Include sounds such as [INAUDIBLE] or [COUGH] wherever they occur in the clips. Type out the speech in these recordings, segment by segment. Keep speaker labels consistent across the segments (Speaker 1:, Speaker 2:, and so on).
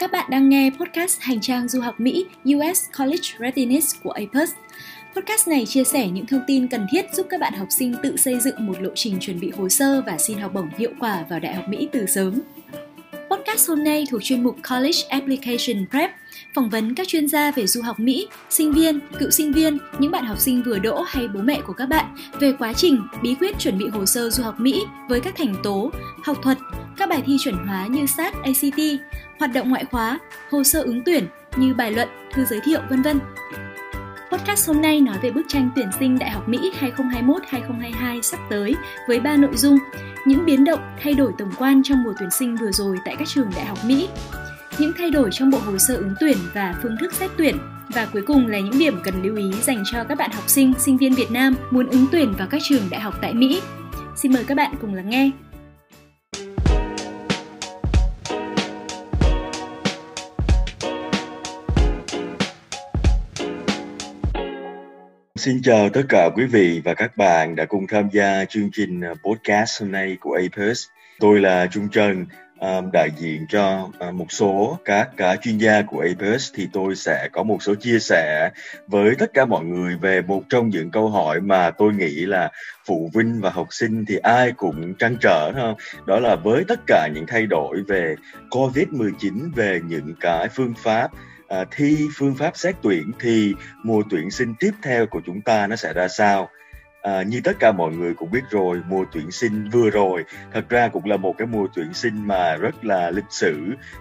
Speaker 1: Các bạn đang nghe podcast Hành trang du học Mỹ US College Readiness của APUS. Podcast này chia sẻ những thông tin cần thiết giúp các bạn học sinh tự xây dựng một lộ trình chuẩn bị hồ sơ và xin học bổng hiệu quả vào Đại học Mỹ từ sớm. Podcast hôm nay thuộc chuyên mục College Application Prep, phỏng vấn các chuyên gia về du học Mỹ, sinh viên, cựu sinh viên, những bạn học sinh vừa đỗ hay bố mẹ của các bạn về quá trình, bí quyết chuẩn bị hồ sơ du học Mỹ với các thành tố, học thuật, các bài thi chuẩn hóa như SAT, ACT, hoạt động ngoại khóa, hồ sơ ứng tuyển như bài luận, thư giới thiệu, vân vân. Podcast hôm nay nói về bức tranh tuyển sinh Đại học Mỹ 2021-2022 sắp tới với 3 nội dung: những biến động, thay đổi tổng quan trong mùa tuyển sinh vừa rồi tại các trường đại học Mỹ, những thay đổi trong bộ hồ sơ ứng tuyển và phương thức xét tuyển và cuối cùng là những điểm cần lưu ý dành cho các bạn học sinh, sinh viên Việt Nam muốn ứng tuyển vào các trường đại học tại Mỹ. Xin mời các bạn cùng lắng nghe.
Speaker 2: Xin chào tất cả quý vị và các bạn đã cùng tham gia chương trình ờ, podcast hôm nay của APUS. Tôi là Trung Trần, ờ, đại diện cho ờ, một số các cả chuyên gia của APUS thì tôi sẽ có một số chia sẻ với tất cả mọi người về một trong những câu hỏi mà tôi nghĩ là phụ huynh và học sinh thì ai cũng trăn trở không? Đó là với tất cả những thay đổi về COVID-19 về những cái phương pháp à, thi phương pháp xét tuyển thì mùa tuyển sinh tiếp theo của chúng ta nó sẽ ra sao? À, như tất cả mọi người cũng biết rồi, mùa tuyển sinh vừa rồi thật ra cũng là một cái mùa tuyển sinh mà rất là lịch sử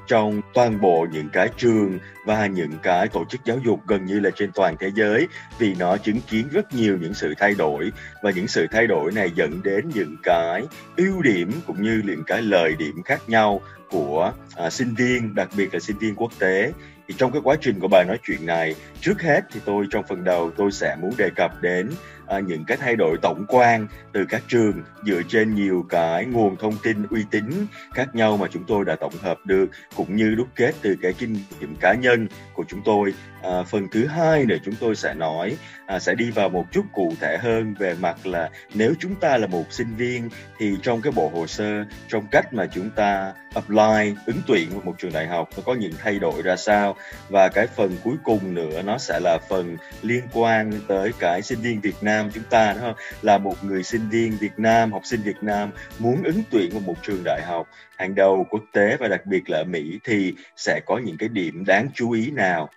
Speaker 2: trong toàn bộ những cái trường và những cái tổ chức giáo dục gần như là trên toàn thế giới vì nó chứng kiến rất nhiều những sự thay đổi và những sự thay đổi này dẫn đến những cái ưu điểm cũng như những cái lợi điểm khác nhau của à, sinh viên, đặc biệt là sinh viên quốc tế thì trong cái quá trình của bài nói chuyện này, trước hết thì tôi trong phần đầu tôi sẽ muốn đề cập đến à, những cái thay đổi tổng quan từ các trường dựa trên nhiều cái nguồn thông tin uy tín khác nhau mà chúng tôi đã tổng hợp được cũng như đúc kết từ cái kinh nghiệm cá nhân của chúng tôi. À, phần thứ hai nữa chúng tôi sẽ nói à, sẽ đi vào một chút cụ thể hơn về mặt là nếu chúng ta là một sinh viên thì trong cái bộ hồ sơ trong cách mà chúng ta apply ứng tuyển vào một trường đại học nó có những thay đổi ra sao? Và cái phần cuối cùng nữa nó sẽ là phần liên quan tới cái sinh viên Việt Nam chúng ta đó là một người sinh viên Việt Nam học sinh Việt Nam muốn ứng tuyển vào một trường đại học hàng đầu quốc tế và đặc biệt là Mỹ thì sẽ có những cái điểm đáng chú ý nào?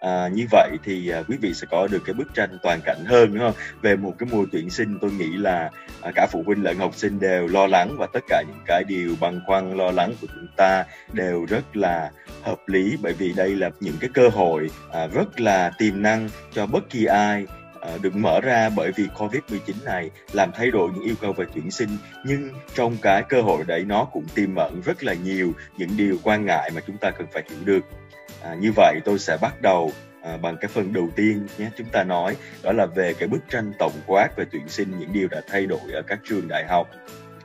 Speaker 2: À, như vậy thì à, quý vị sẽ có được cái bức tranh toàn cảnh hơn đúng không? Về một cái mùa tuyển sinh tôi nghĩ là à, cả phụ huynh lẫn học sinh đều lo lắng và tất cả những cái điều băn khoăn lo lắng của chúng ta đều rất là hợp lý. Bởi vì đây là những cái cơ hội à, rất là tiềm năng cho bất kỳ ai à, được mở ra bởi vì Covid-19 này làm thay đổi những yêu cầu về tuyển sinh. Nhưng trong cái cơ hội đấy nó cũng tiềm ẩn rất là nhiều những điều quan ngại mà chúng ta cần phải hiểu được. À, như vậy tôi sẽ bắt đầu à, bằng cái phần đầu tiên nhé. Chúng ta nói đó là về cái bức tranh tổng quát về tuyển sinh những điều đã thay đổi ở các trường đại học.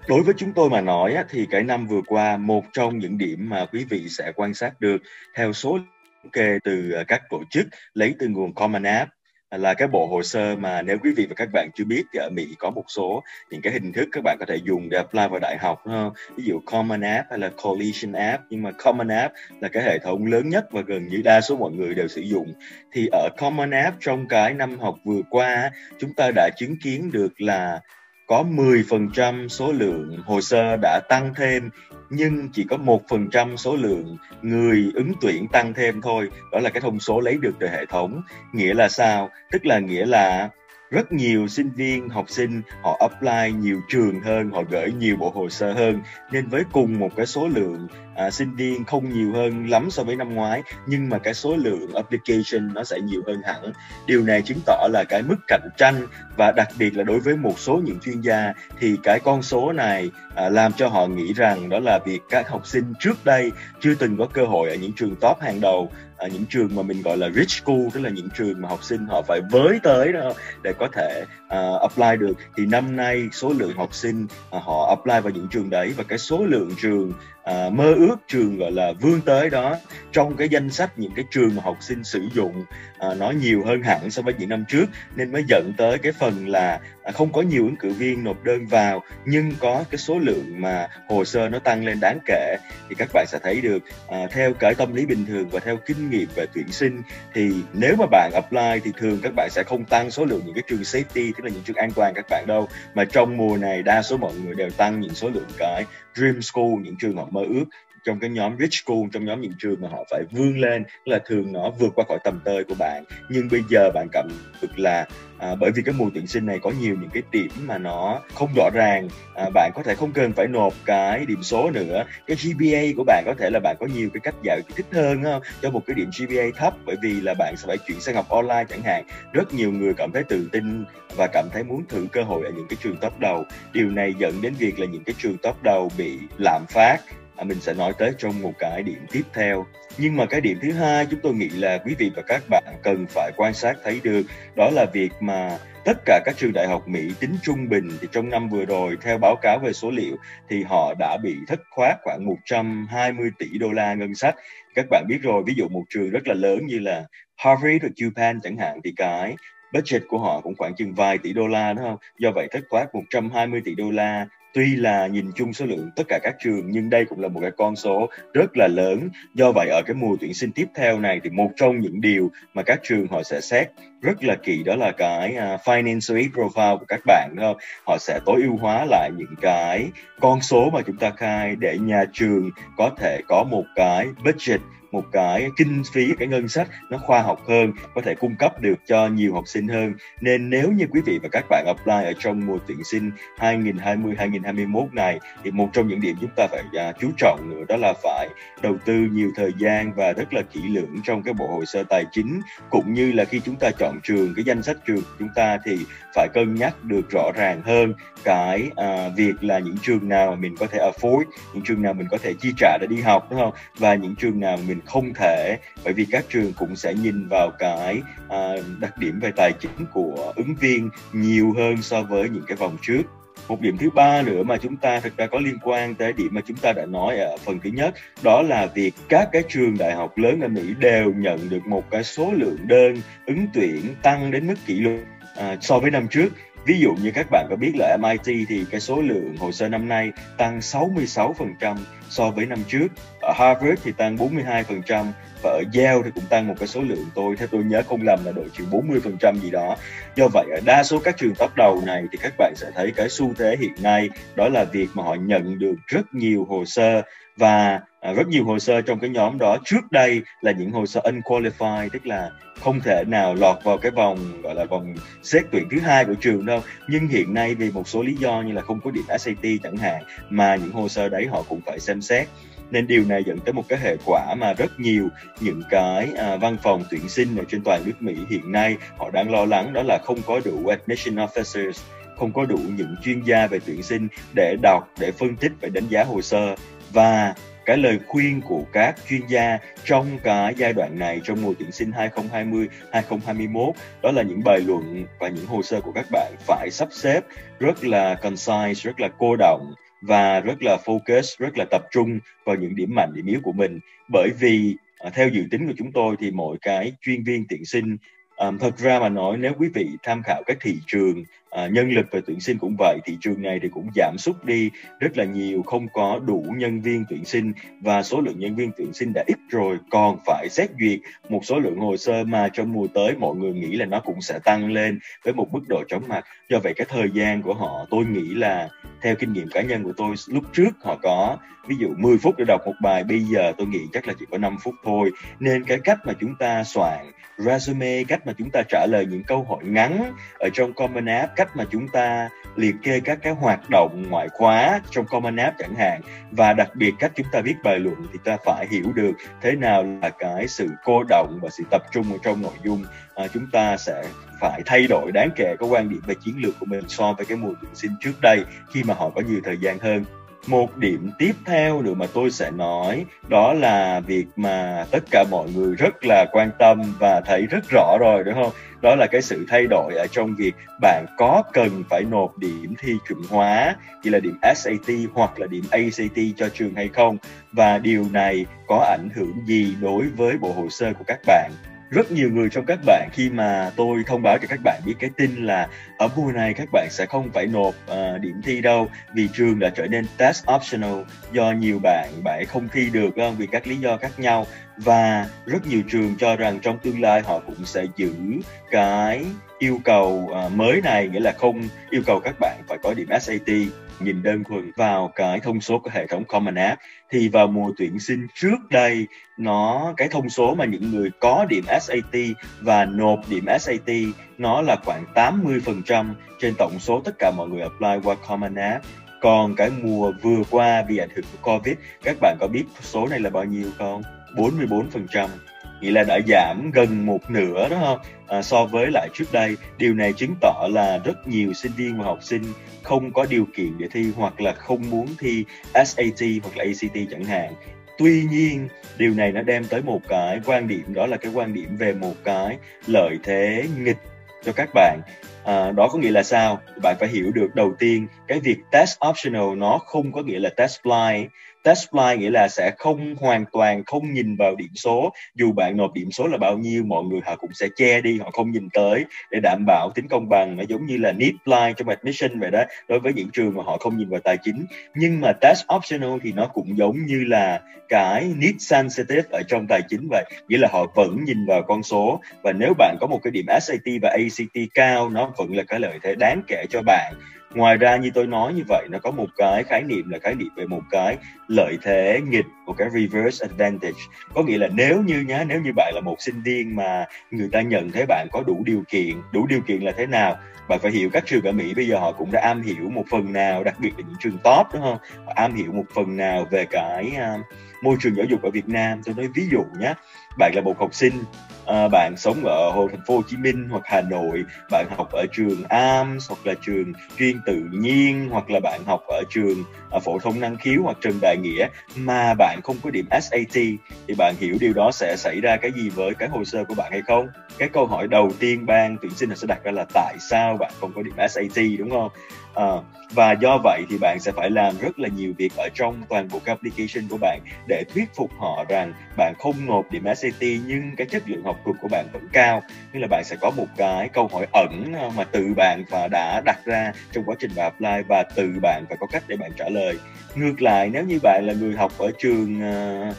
Speaker 2: Đối với chúng tôi mà nói thì cái năm vừa qua một trong những điểm mà quý vị sẽ quan sát được theo số kê từ các tổ chức lấy từ nguồn Common App là cái bộ hồ sơ mà nếu quý vị và các bạn chưa biết thì ở Mỹ có một số những cái hình thức các bạn có thể dùng để apply vào đại học không? ví dụ Common App hay là Coalition App nhưng mà Common App là cái hệ thống lớn nhất và gần như đa số mọi người đều sử dụng thì ở Common App trong cái năm học vừa qua chúng ta đã chứng kiến được là có 10% số lượng hồ sơ đã tăng thêm, nhưng chỉ có 1% số lượng người ứng tuyển tăng thêm thôi. Đó là cái thông số lấy được từ hệ thống. Nghĩa là sao? Tức là nghĩa là rất nhiều sinh viên, học sinh, họ apply nhiều trường hơn, họ gửi nhiều bộ hồ sơ hơn. Nên với cùng một cái số lượng à, sinh viên không nhiều hơn lắm so với năm ngoái nhưng mà cái số lượng application nó sẽ nhiều hơn hẳn. Điều này chứng tỏ là cái mức cạnh tranh và đặc biệt là đối với một số những chuyên gia thì cái con số này à, làm cho họ nghĩ rằng đó là việc các học sinh trước đây chưa từng có cơ hội ở những trường top hàng đầu ở những trường mà mình gọi là rich school tức là những trường mà học sinh họ phải với tới đó để có thể uh, apply được. Thì năm nay số lượng học sinh uh, họ apply vào những trường đấy và cái số lượng trường à, mơ ước trường gọi là vươn tới đó. Trong cái danh sách những cái trường mà học sinh sử dụng à, nó nhiều hơn hẳn so với những năm trước nên mới dẫn tới cái phần là À, không có nhiều ứng cử viên nộp đơn vào nhưng có cái số lượng mà hồ sơ nó tăng lên đáng kể. Thì các bạn sẽ thấy được à, theo cái tâm lý bình thường và theo kinh nghiệm về tuyển sinh thì nếu mà bạn apply thì thường các bạn sẽ không tăng số lượng những cái trường safety tức là những trường an toàn các bạn đâu. Mà trong mùa này đa số mọi người đều tăng những số lượng cái dream school những trường họ mơ ước. Trong cái nhóm rich school trong nhóm những trường mà họ phải vươn lên là thường nó vượt qua khỏi tầm tơi của bạn. Nhưng bây giờ bạn cảm được là à, bởi vì cái mùa tuyển sinh này có nhiều những cái điểm mà nó không rõ ràng. À, bạn có thể không cần phải nộp cái điểm số nữa. Cái GPA của bạn có thể là bạn có nhiều cái cách giải thích hơn không? cho một cái điểm GPA thấp bởi vì là bạn sẽ phải chuyển sang học online chẳng hạn. Rất nhiều người cảm thấy tự tin và cảm thấy muốn thử cơ hội ở những cái trường top đầu. Điều này dẫn đến việc là những cái trường top đầu bị lạm phát. À, mình sẽ nói tới trong một cái điểm tiếp theo nhưng mà cái điểm thứ hai chúng tôi nghĩ là quý vị và các bạn cần phải quan sát thấy được đó là việc mà tất cả các trường đại học Mỹ tính trung bình thì trong năm vừa rồi theo báo cáo về số liệu thì họ đã bị thất thoát khoảng 120 tỷ đô la ngân sách. Các bạn biết rồi, ví dụ một trường rất là lớn như là Harvard hoặc Japan chẳng hạn thì cái budget của họ cũng khoảng chừng vài tỷ đô la đúng không? Do vậy thất thoát 120 tỷ đô la tuy là nhìn chung số lượng tất cả các trường nhưng đây cũng là một cái con số rất là lớn. Do vậy ở cái mùa tuyển sinh tiếp theo này thì một trong những điều mà các trường họ sẽ xét rất là kỹ đó là cái uh, financial profile của các bạn đúng không? Họ sẽ tối ưu hóa lại những cái con số mà chúng ta khai để nhà trường có thể có một cái budget một cái kinh phí cái ngân sách nó khoa học hơn có thể cung cấp được cho nhiều học sinh hơn. Nên nếu như quý vị và các bạn apply ở trong mùa tuyển sinh 2020 2021 này thì một trong những điểm chúng ta phải uh, chú trọng nữa đó là phải đầu tư nhiều thời gian và rất là kỹ lưỡng trong cái bộ hồ sơ tài chính. Cũng như là khi chúng ta chọn trường cái danh sách trường của chúng ta thì phải cân nhắc được rõ ràng hơn cái à, việc là những trường nào mình có thể afford những trường nào mình có thể chi trả để đi học đúng không? Và những trường nào mình không thể bởi vì các trường cũng sẽ nhìn vào cái à, đặc điểm về tài chính của ứng viên nhiều hơn so với những cái vòng trước. Một điểm thứ ba nữa mà chúng ta thực ra có liên quan tới điểm mà chúng ta đã nói ở phần thứ nhất đó là việc các cái trường đại học lớn ở Mỹ đều nhận được một cái số lượng đơn ứng tuyển tăng đến mức kỷ lục à, so với năm trước. Ví dụ như các bạn có biết là MIT thì cái số lượng hồ sơ năm nay tăng 66% so với năm trước. Ở Harvard thì tăng 42% và ở Yale thì cũng tăng một cái số lượng tôi, theo tôi nhớ không lầm là độ chừng 40% gì đó. Do vậy, ở đa số các trường top đầu này thì các bạn sẽ thấy cái xu thế hiện nay đó là việc mà họ nhận được rất nhiều hồ sơ và à, rất nhiều hồ sơ trong cái nhóm đó trước đây là những hồ sơ unqualified tức là không thể nào lọt vào cái vòng gọi là vòng xét tuyển thứ hai của trường đâu. Nhưng hiện nay vì một số lý do như là không có điểm SAT chẳng hạn mà những hồ sơ đấy họ cũng phải xem xét. Nên điều này dẫn tới một cái hệ quả mà rất nhiều những cái à, văn phòng tuyển sinh ở trên toàn nước Mỹ hiện nay họ đang lo lắng đó là không có đủ admission officers không có đủ những chuyên gia về tuyển sinh để đọc để phân tích và đánh giá hồ sơ. Và cái lời khuyên của các chuyên gia trong cái giai đoạn này trong mùa tuyển sinh 2020 2021 đó là những bài luận và những hồ sơ của các bạn phải sắp xếp rất là concise, rất là cô động và rất là focus, rất là tập trung vào những điểm mạnh, điểm yếu của mình. Bởi vì à, theo dự tính của chúng tôi thì mỗi cái chuyên viên tuyển sinh Um, thật ra mà nói nếu quý vị tham khảo các thị trường uh, nhân lực về tuyển sinh cũng vậy thị trường này thì cũng giảm sút đi rất là nhiều không có đủ nhân viên tuyển sinh và số lượng nhân viên tuyển sinh đã ít rồi. Còn phải xét duyệt một số lượng hồ sơ mà trong mùa tới mọi người nghĩ là nó cũng sẽ tăng lên với một mức độ chóng mặt. Do vậy cái thời gian của họ tôi nghĩ là theo kinh nghiệm cá nhân của tôi lúc trước họ có ví dụ 10 phút để đọc một bài bây giờ tôi nghĩ chắc là chỉ có 5 phút thôi. Nên cái cách mà chúng ta soạn resume cách mà chúng ta trả lời những câu hỏi ngắn ở trong Common App cách mà chúng ta liệt kê các cái hoạt động ngoại khóa trong Common App chẳng hạn. Và đặc biệt cách chúng ta viết bài luận thì ta phải hiểu được thế nào là cái sự cô động và sự tập trung ở trong nội dung. À, chúng ta sẽ phải thay đổi đáng kể cái quan điểm về chiến lược của mình so với cái mùa tuyển sinh trước đây khi mà họ có nhiều thời gian hơn một điểm tiếp theo nữa mà tôi sẽ nói, đó là việc mà tất cả mọi người rất là quan tâm và thấy rất rõ rồi, đúng không? Đó là cái sự thay đổi ở trong việc bạn có cần phải nộp điểm thi chuẩn hóa như là điểm SAT hoặc là điểm ACT cho trường hay không? Và điều này có ảnh hưởng gì đối với bộ hồ sơ của các bạn? Rất nhiều người trong các bạn khi mà tôi thông báo cho các bạn biết cái tin là ở mùa này các bạn sẽ không phải nộp uh, điểm thi đâu. Vì trường đã trở nên test optional do nhiều bạn bạn không thi được uh, vì các lý do khác nhau. Và rất nhiều trường cho rằng trong tương lai họ cũng sẽ giữ cái yêu cầu uh, mới này nghĩa là không yêu cầu các bạn phải có điểm SAT nhìn đơn thuần vào cái thông số của hệ thống Common App, thì vào mùa tuyển sinh trước đây, nó, cái thông số mà những người có điểm SAT và nộp điểm SAT nó là khoảng 80% trên tổng số tất cả mọi người apply qua Common App. Còn cái mùa vừa qua vì ảnh hưởng của Covid, các bạn có biết số này là bao nhiêu không? 44% nghĩa là đã giảm gần một nửa đó không à, so với lại trước đây. Điều này chứng tỏ là rất nhiều sinh viên và học sinh không có điều kiện để thi hoặc là không muốn thi SAT hoặc là ACT chẳng hạn. Tuy nhiên điều này nó đem tới một cái quan điểm đó là cái quan điểm về một cái lợi thế nghịch cho các bạn. À, đó có nghĩa là sao? Bạn phải hiểu được đầu tiên cái việc test optional nó không có nghĩa là test blind test blind nghĩa là sẽ không hoàn toàn không nhìn vào điểm số. Dù bạn nộp điểm số là bao nhiêu, mọi người họ cũng sẽ che đi, họ không nhìn tới để đảm bảo tính công bằng. Nó giống như là need blind trong admission vậy đó, đối với những trường mà họ không nhìn vào tài chính. Nhưng mà test optional thì nó cũng giống như là cái need sensitive ở trong tài chính vậy. Nghĩa là họ vẫn nhìn vào con số. Và nếu bạn có một cái điểm SAT và ACT cao, nó vẫn là cái lợi thế đáng kể cho bạn ngoài ra như tôi nói như vậy nó có một cái khái niệm là khái niệm về một cái lợi thế nghịch một cái reverse advantage. Có nghĩa là nếu như nhá nếu như bạn là một sinh viên mà người ta nhận thấy bạn có đủ điều kiện đủ điều kiện là thế nào bạn phải hiểu các trường ở Mỹ bây giờ họ cũng đã am hiểu một phần nào đặc biệt là những trường top đúng không? Họ am hiểu một phần nào về cái uh, môi trường giáo dục ở Việt Nam. Tôi nói ví dụ nhé bạn là một học sinh à, bạn sống ở hồ thành phố Hồ Chí Minh hoặc Hà Nội bạn học ở trường ARMS hoặc là trường chuyên tự nhiên hoặc là bạn học ở trường ở phổ thông năng khiếu hoặc trường đại nghĩa mà bạn không có điểm SAT thì bạn hiểu điều đó sẽ xảy ra cái gì với cái hồ sơ của bạn hay không? Cái câu hỏi đầu tiên ban tuyển sinh sẽ đặt ra là tại sao bạn không có điểm SAT đúng không? À, và do vậy thì bạn sẽ phải làm rất là nhiều việc ở trong toàn bộ cái application của bạn để thuyết phục họ rằng bạn không nộp điểm SAT nhưng cái chất lượng học thuật của bạn vẫn cao. Như là bạn sẽ có một cái câu hỏi ẩn ờ, mà từ bạn và đã đặt ra trong quá trình bạn apply và từ bạn phải có cách để bạn trả lời. Ngược lại nếu như bạn là người học ở trường uh,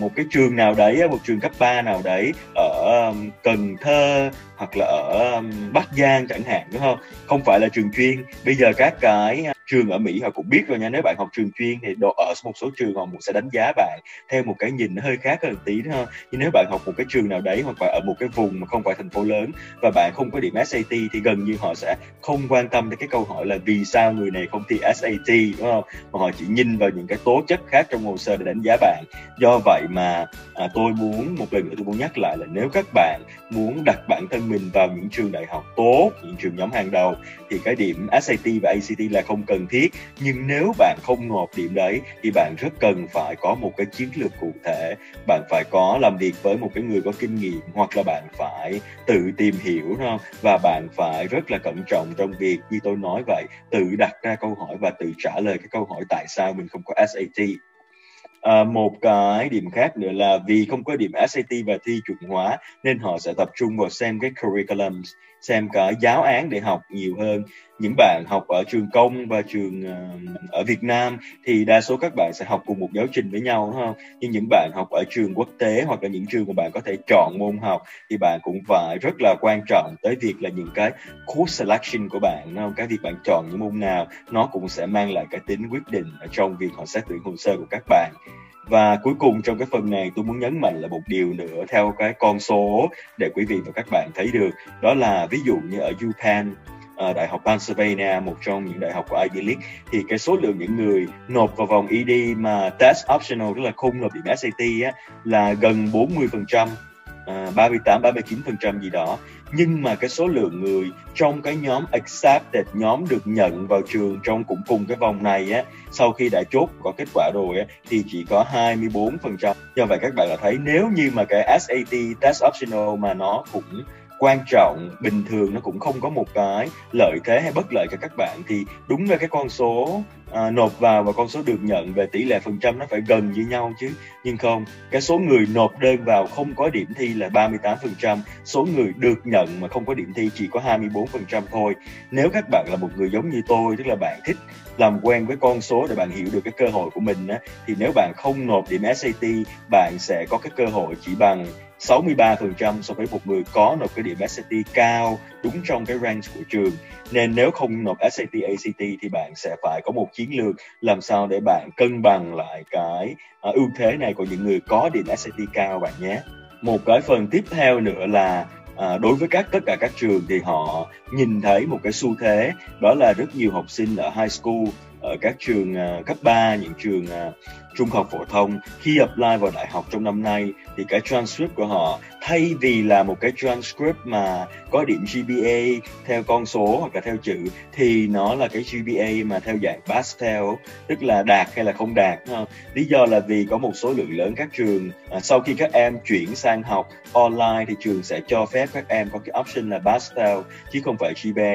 Speaker 2: một cái trường nào đấy một trường cấp 3 nào đấy ở Cần Thơ hoặc là ở Bắc Giang chẳng hạn đúng không? Không phải là trường chuyên. Bây giờ các cái à, trường ở Mỹ họ cũng biết rồi nha. Nếu bạn học trường chuyên thì độ ở một số trường họ cũng sẽ đánh giá bạn theo một cái nhìn nó hơi khác hơn tí đúng không? Nhưng nếu bạn học một cái trường nào đấy hoặc là ở một cái vùng mà không phải thành phố lớn và bạn không có điểm SAT thì gần như họ sẽ không quan tâm đến cái câu hỏi là vì sao người này không thi SAT đúng không? Mà họ chỉ nhìn vào những cái tố chất khác trong hồ sơ để đánh giá bạn. Do vậy mà à, tôi muốn một lần nữa tôi muốn nhắc lại là nếu các bạn muốn đặt bản thân mình vào những trường đại học tốt, những trường nhóm hàng đầu, thì cái điểm SAT và ACT là không cần thiết. Nhưng nếu bạn không ngọt điểm đấy, thì bạn rất cần phải có một cái chiến lược cụ thể. Bạn phải có làm việc với một cái người có kinh nghiệm, hoặc là bạn phải tự tìm hiểu không và bạn phải rất là cẩn trọng trong việc như tôi nói vậy, tự đặt ra câu hỏi và tự trả lời cái câu hỏi tại sao mình không có SAT À, một cái điểm khác nữa là vì không có điểm SAT và thi chuẩn hóa nên họ sẽ tập trung vào xem cái curriculum, xem cái giáo án để học nhiều hơn. Những bạn học ở trường công và trường uh, ở Việt Nam thì đa số các bạn sẽ học cùng một giáo trình với nhau đúng không? Nhưng những bạn học ở trường quốc tế hoặc là những trường mà bạn có thể chọn môn học thì bạn cũng phải rất là quan trọng tới việc là những cái course selection của bạn đúng không? Cái việc bạn chọn những môn nào nó cũng sẽ mang lại cái tính quyết định ở trong việc họ xét tuyển hồ sơ của các bạn và cuối cùng trong cái phần này tôi muốn nhấn mạnh là một điều nữa theo cái con số để quý vị và các bạn thấy được. Đó là ví dụ như ở UPenn ờ, Đại học Pennsylvania, một trong những đại học của Ivy League, thì cái số lượng những người nộp vào vòng ED mà test optional, tức là không nộp điểm SAT á, là gần 40%, à, 38 39% gì đó. Nhưng mà cái số lượng người trong cái nhóm accepted nhóm được nhận vào trường trong cũng cùng cái vòng này á sau khi đã chốt có kết quả rồi á thì chỉ có 24% do vậy các bạn đã thấy nếu như mà cái SAT test optional mà nó cũng quan trọng bình thường nó cũng không có một cái lợi thế hay bất lợi cho các bạn thì đúng là cái con số à, nộp vào và con số được nhận về tỷ lệ phần trăm nó phải gần như nhau chứ. Nhưng không cái số người nộp đơn vào không có điểm thi là 38 phần trăm. Số người được nhận mà không có điểm thi chỉ có 24 phần trăm thôi. Nếu các bạn là một người giống như tôi tức là bạn thích làm quen với con số để bạn hiểu được cái cơ hội của mình á, thì nếu bạn không nộp điểm SAT bạn sẽ có cái cơ hội chỉ bằng 63% so với một người có nộp cái điểm SAT cao đúng trong cái range của trường. Nên nếu không nộp SAT, ACT thì bạn sẽ phải có một chiến lược làm sao để bạn cân bằng lại cái uh, ưu thế này của những người có điểm SAT cao bạn nhé. Một cái phần tiếp theo nữa là à, đối với các tất cả các trường thì họ nhìn thấy một cái xu thế đó là rất nhiều học sinh ở high school ở các trường à, cấp 3, những trường à, trung học phổ thông. Khi apply vào đại học trong năm nay thì cái transcript của họ thay vì là một cái transcript mà có điểm GPA theo con số hoặc là theo chữ thì nó là cái GPA mà theo dạng pass fail tức là đạt hay là không đạt lý do là vì có một số lượng lớn các trường à, sau khi các em chuyển sang học online thì trường sẽ cho phép các em có cái option là pass fail chứ không phải GPA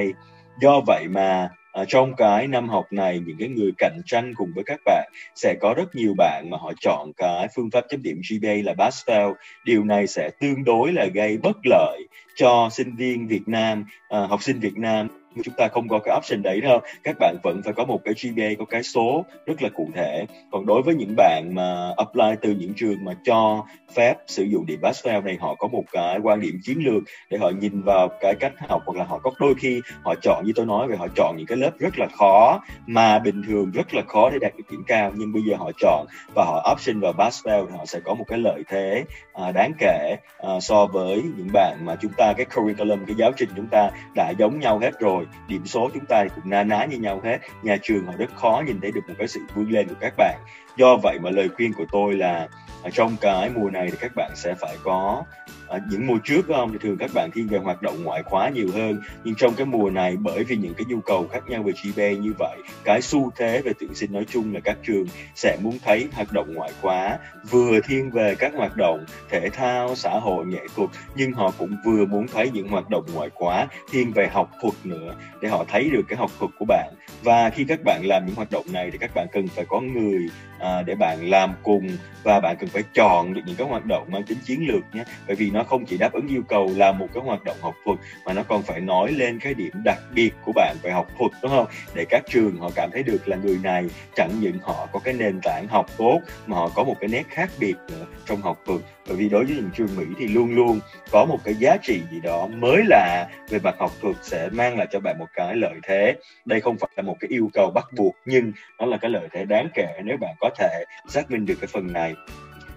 Speaker 2: do vậy mà à, trong cái năm học này những cái người cạnh tranh cùng với các bạn sẽ có rất nhiều bạn mà họ chọn cái phương pháp chấm điểm GPA là pass fail điều này sẽ tương đối là gây bất lợi cho sinh viên Việt Nam à, học sinh Việt Nam chúng ta không có cái option đấy đâu. Các bạn vẫn phải có một cái GPA có cái số rất là cụ thể. Còn đối với những bạn mà apply từ những trường mà cho phép sử dụng điểm pass fail này họ có một cái quan điểm chiến lược để họ nhìn vào cái cách học hoặc là họ có đôi khi họ chọn như tôi nói về họ chọn những cái lớp rất là khó mà bình thường rất là khó để đạt được điểm cao. Nhưng bây giờ họ chọn và họ option vào pass fail thì họ sẽ có một cái lợi thế à, đáng kể à, so với những bạn mà chúng ta cái curriculum cái giáo trình chúng ta đã giống nhau hết rồi điểm số chúng ta cũng na ná như nhau hết. Nhà trường họ rất khó nhìn thấy được một cái sự vươn lên của các bạn. Do vậy mà lời khuyên của tôi là trong cái mùa này thì các bạn sẽ phải có à, những mùa trước không? Thì thường các bạn thiên về hoạt động ngoại khóa nhiều hơn. Nhưng trong cái mùa này bởi vì những cái nhu cầu khác nhau về GPA như vậy cái xu thế về tuyển sinh nói chung là các trường sẽ muốn thấy hoạt động ngoại khóa vừa thiên về các hoạt động thể thao xã hội nghệ thuật nhưng họ cũng vừa muốn thấy những hoạt động ngoại khóa thiên về học thuật nữa để họ thấy được cái học thuật của bạn. Và khi các bạn làm những hoạt động này thì các bạn cần phải có người à, để bạn làm cùng và bạn cần phải chọn được những cái hoạt động mang tính chiến lược nhé. Bởi vì nó không chỉ đáp ứng yêu cầu là một cái hoạt động học thuật mà nó còn phải nói lên cái điểm đặc biệt của bạn về học thuật đúng không? Để các trường họ cảm thấy được là người này chẳng những họ có cái nền tảng học tốt mà họ có một cái nét khác biệt nữa trong học thuật. Bởi vì đối với những trường Mỹ thì luôn luôn có một cái giá trị gì đó mới lạ về mặt học thuật sẽ mang lại cho bạn một cái lợi thế. Đây không phải là một cái yêu cầu bắt buộc nhưng nó là cái lợi thế đáng kể nếu bạn có thể xác minh được cái phần này.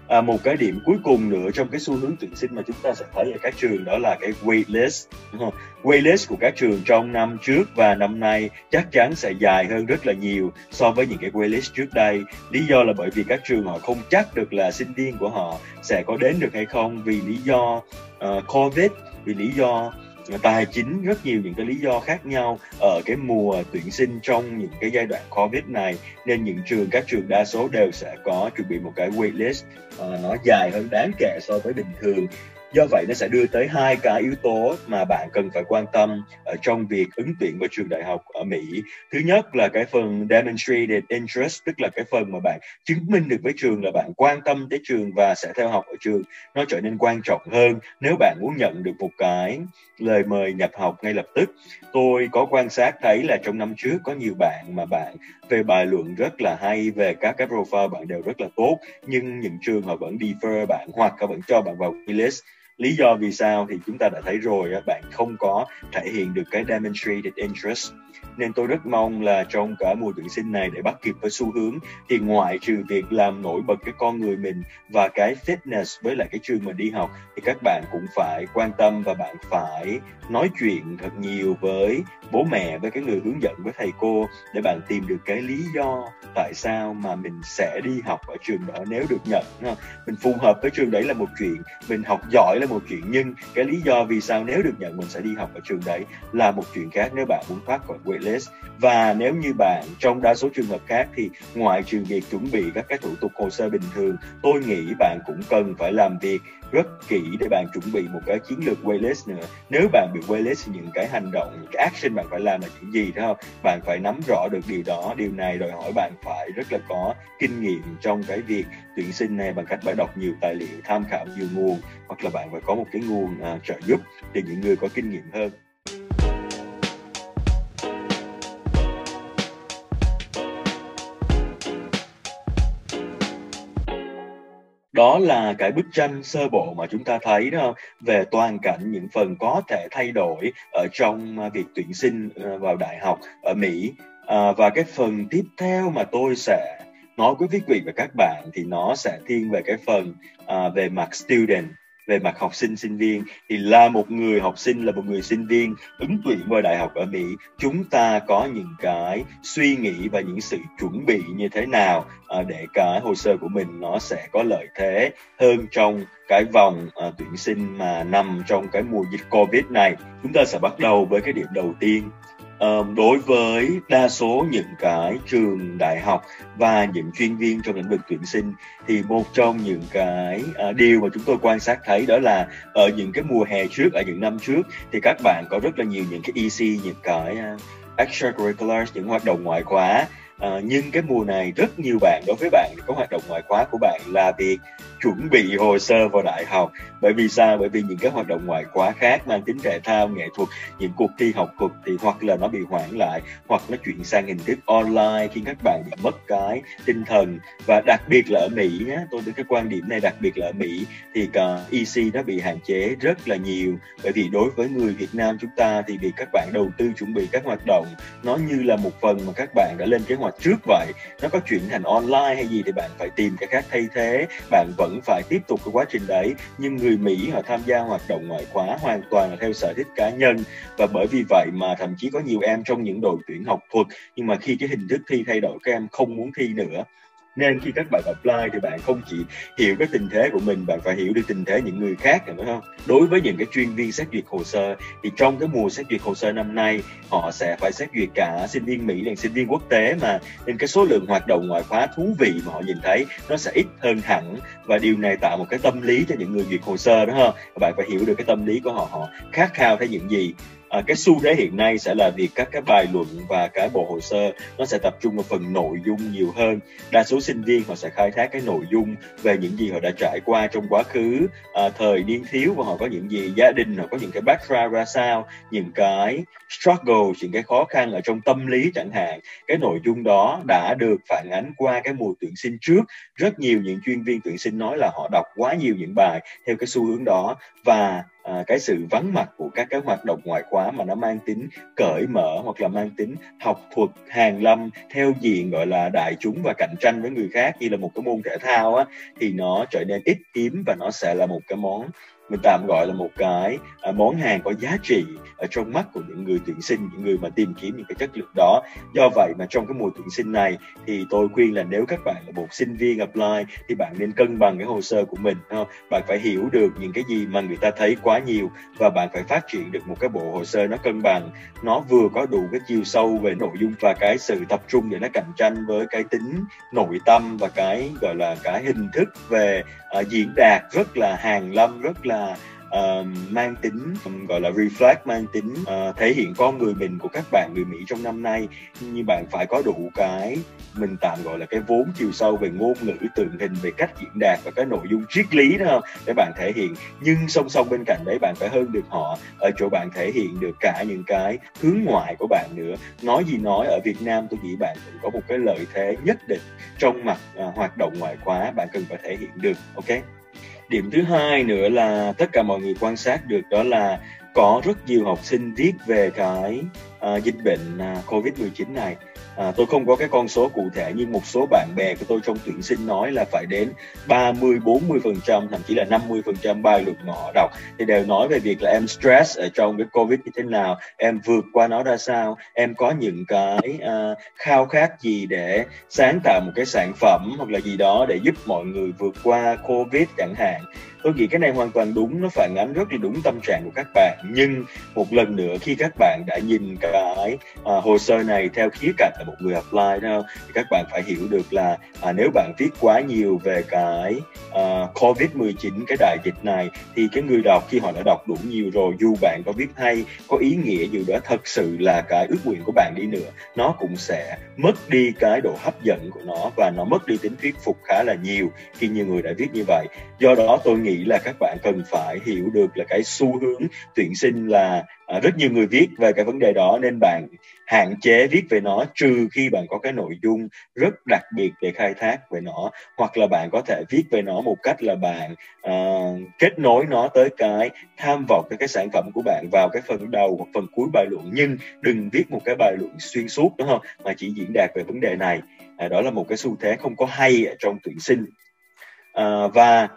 Speaker 2: À, một cái điểm cuối cùng nữa trong cái xu hướng tuyển sinh mà chúng ta sẽ thấy ở các trường đó là cái waitlist waitlist của các trường trong năm trước và năm nay chắc chắn sẽ dài hơn rất là nhiều so với những cái waitlist trước đây. Lý do là bởi vì các trường họ không chắc được là sinh viên của họ sẽ có đến được hay không vì lý do uh, covid vì lý do tài chính rất nhiều những cái lý do khác nhau ở cái mùa tuyển sinh trong những cái giai đoạn covid này. Nên những trường các trường đa số đều sẽ có chuẩn bị một cái waitlist uh, ờ, nó dài hơn đáng kể so với bình thường do vậy nó sẽ đưa tới hai cái yếu tố mà bạn cần phải quan tâm ở trong việc ứng tuyển vào trường đại học ở Mỹ. Thứ nhất là cái phần demonstrated interest, tức là cái phần mà bạn chứng minh được với trường là bạn quan tâm tới trường và sẽ theo học ở trường, nó trở nên quan trọng hơn nếu bạn muốn nhận được một cái lời mời nhập học ngay lập tức. Tôi có quan sát thấy là trong năm trước có nhiều bạn mà bạn về bài luận rất là hay về các cái profile bạn đều rất là tốt, nhưng những trường họ vẫn defer bạn hoặc họ vẫn cho bạn vào list lý do vì sao thì chúng ta đã thấy rồi bạn không có thể hiện được cái demonstrated interest. Nên tôi rất mong là trong cả mùa tuyển sinh này để bắt kịp với xu hướng, thì ngoại trừ việc làm nổi bật cái con người mình và cái fitness với lại cái trường mình đi học, thì các bạn cũng phải quan tâm và bạn phải nói chuyện thật nhiều với bố mẹ, với cái người hướng dẫn, với thầy cô để bạn tìm được cái lý do tại sao mà mình sẽ đi học ở trường đó nếu được nhận mình phù hợp với trường đấy là một chuyện, mình học giỏi là một một chuyện, nhưng cái lý do vì sao nếu được nhận mình sẽ đi học ở trường đấy là một chuyện khác nếu bạn muốn thoát khỏi waitlist. Và nếu như bạn, trong đa số trường hợp khác thì ngoài trừ việc chuẩn bị các cái thủ tục hồ sơ bình thường, tôi nghĩ bạn cũng cần phải làm việc rất kỹ để bạn chuẩn bị một cái chiến lược waitlist nữa. Nếu bạn bị waitlist những cái hành động những cái action bạn phải làm là những gì đó không? Bạn phải nắm rõ được điều đó điều này đòi hỏi bạn phải rất là có kinh nghiệm trong cái việc tuyển sinh này bằng cách bạn đọc nhiều tài liệu tham khảo nhiều nguồn hoặc là bạn phải có một cái nguồn uh, trợ giúp từ những người có kinh nghiệm hơn. Đó là cái bức tranh sơ bộ mà chúng ta thấy đó về toàn cảnh những phần có thể thay đổi ở trong à, việc tuyển sinh à, vào đại học ở Mỹ. À, và cái phần tiếp theo mà tôi sẽ nói với quý vị và các bạn thì nó sẽ thiên về cái phần à, về mặt student về mặt học sinh sinh viên thì là một người học sinh là một người sinh viên ứng tuyển vào đại học ở Mỹ. Chúng ta có những cái suy nghĩ và những sự chuẩn bị như thế nào à, để cái hồ sơ của mình nó sẽ có lợi thế hơn trong cái vòng à, tuyển sinh mà nằm trong cái mùa dịch Covid này. Chúng ta sẽ bắt đầu với cái điểm đầu tiên đối với đa số những cái trường đại học và những chuyên viên trong lĩnh vực tuyển sinh thì một trong những cái à, điều mà chúng tôi quan sát thấy đó là ở những cái mùa hè trước ở những năm trước thì các bạn có rất là nhiều những cái EC những cái à, extracurriculars những hoạt động ngoại khóa. À, nhưng cái mùa này rất nhiều bạn đối với bạn có hoạt động ngoại khóa của bạn là việc chuẩn bị hồ sơ vào đại học. Bởi vì sao? Bởi vì những cái hoạt động ngoại khóa khác mang tính thể thao, nghệ thuật, những cuộc thi học thuật thì hoặc là nó bị hoãn lại, hoặc nó chuyển sang hình thức online khi các bạn bị mất cái tinh thần. Và đặc biệt là ở Mỹ nhé tôi đến cái quan điểm này đặc biệt là ở Mỹ thì cả EC nó bị hạn chế rất là nhiều. Bởi vì đối với người Việt Nam chúng ta thì việc các bạn đầu tư chuẩn bị các hoạt động, nó như là một phần mà các bạn đã lên kế hoạch trước vậy. Nó có chuyển thành online hay gì thì bạn phải tìm cái khác thay thế. Bạn vẫn phải tiếp tục cái quá trình đấy, nhưng người Mỹ họ tham gia hoạt động ngoại khóa hoàn toàn là theo sở thích cá nhân. Và bởi vì vậy mà thậm chí có nhiều em trong những đội tuyển học thuật, nhưng mà khi cái hình thức thi thay đổi, các em không muốn thi nữa nên khi các bạn apply thì bạn không chỉ hiểu cái tình thế của mình, bạn phải hiểu được tình thế những người khác phải không? Đối với những cái chuyên viên xét duyệt hồ sơ, thì trong cái mùa xét duyệt hồ sơ năm nay, họ sẽ phải xét duyệt cả sinh viên mỹ lẫn sinh viên quốc tế mà. Nên cái số lượng hoạt động ngoại khóa thú vị mà họ nhìn thấy, nó sẽ ít hơn hẳn. Và điều này tạo một cái tâm lý cho những người duyệt hồ sơ đó ha bạn phải hiểu được cái tâm lý của họ họ khát khao thấy những gì à, cái xu thế hiện nay sẽ là việc các cái bài luận và cái bộ hồ sơ nó sẽ tập trung vào phần nội dung nhiều hơn. Đa số sinh viên họ sẽ khai thác cái nội dung về những gì họ đã trải qua trong quá khứ à, thời niên thiếu và họ có những gì gia đình họ có những cái background ra sao những cái struggle những cái khó khăn ở trong tâm lý chẳng hạn. Cái nội dung đó đã được phản ánh qua cái mùa tuyển sinh trước. Rất nhiều những chuyên viên tuyển sinh nói là họ đọc quá nhiều những bài theo cái xu hướng đó và à, cái sự vắng mặt của các cái hoạt động ngoại khóa mà nó mang tính cởi mở hoặc là mang tính học thuật hàng lâm theo diện gọi là đại chúng và cạnh tranh với người khác như là một cái môn thể thao á thì nó trở nên ít hiếm và nó sẽ là một cái món mình tạm gọi là một cái à, món hàng có giá trị ở trong mắt của những người tuyển sinh những người mà tìm kiếm những cái chất lượng đó do vậy mà trong cái mùa tuyển sinh này thì tôi khuyên là nếu các bạn là một sinh viên apply thì bạn nên cân bằng cái hồ sơ của mình ha. bạn phải hiểu được những cái gì mà người ta thấy quá nhiều và bạn phải phát triển được một cái bộ hồ sơ nó cân bằng nó vừa có đủ cái chiều sâu về nội dung và cái sự tập trung để nó cạnh tranh với cái tính nội tâm và cái gọi là cái hình thức về uh, diễn đạt rất là hàng lâm rất là uh, mang tính um, gọi là reflect mang tính uh, thể hiện con người mình của các bạn người Mỹ trong năm nay. Như bạn phải có đủ cái mình tạm gọi là cái vốn chiều sâu về ngôn ngữ tượng hình về cách diễn đạt và cái nội dung triết lý đó không? Để bạn thể hiện. Nhưng song song bên cạnh đấy bạn phải hơn được họ. Ở chỗ bạn thể hiện được cả những cái hướng ngoại của bạn nữa. Nói gì nói ở Việt Nam tôi nghĩ bạn cũng có một cái lợi thế nhất định trong mặt uh, hoạt động ngoại khóa. Bạn cần phải thể hiện được ok? Điểm thứ hai nữa là tất cả mọi người quan sát được đó là có rất nhiều học sinh viết về cái uh, dịch bệnh uh, covid 19 này. À, tôi không có cái con số cụ thể nhưng một số bạn bè của tôi trong tuyển sinh nói là phải đến 30, 40 phần trăm thậm chí là 50 phần trăm bài luật mà họ đọc. Thì đều nói về việc là em stress ở trong cái covid như thế nào em vượt qua nó ra sao em có những cái uh, khao khát gì để sáng tạo một cái sản phẩm hoặc là gì đó để giúp mọi người vượt qua covid chẳng hạn tôi nghĩ cái này hoàn toàn đúng nó phản ánh rất là đúng tâm trạng của các bạn. Nhưng một lần nữa khi các bạn đã nhìn cái uh, hồ sơ này theo khía cạnh là một người apply đó thì các bạn phải hiểu được là uh, nếu bạn viết quá nhiều về cái uh, covid 19 cái đại dịch này thì cái người đọc khi họ đã đọc đủ nhiều rồi dù bạn có viết hay có ý nghĩa dù đó thật sự là cái ước nguyện của bạn đi nữa nó cũng sẽ mất đi cái độ hấp dẫn của nó và nó mất đi tính thuyết phục khá là nhiều khi nhiều người đã viết như vậy. Do đó tôi nghĩ là các bạn cần phải hiểu được là cái xu hướng tuyển sinh là à, rất nhiều người viết về cái vấn đề đó. Nên bạn hạn chế viết về nó trừ khi bạn có cái nội dung rất đặc biệt để khai thác về nó hoặc là bạn có thể viết về nó một cách là bạn uh, kết nối nó tới cái tham vọng cái, cái sản phẩm của bạn vào cái phần đầu hoặc phần cuối bài luận. Nhưng đừng viết một cái bài luận xuyên suốt đúng không? Mà chỉ diễn đạt về vấn đề này. À, đó là một cái xu thế không có hay ở trong tuyển sinh. À, và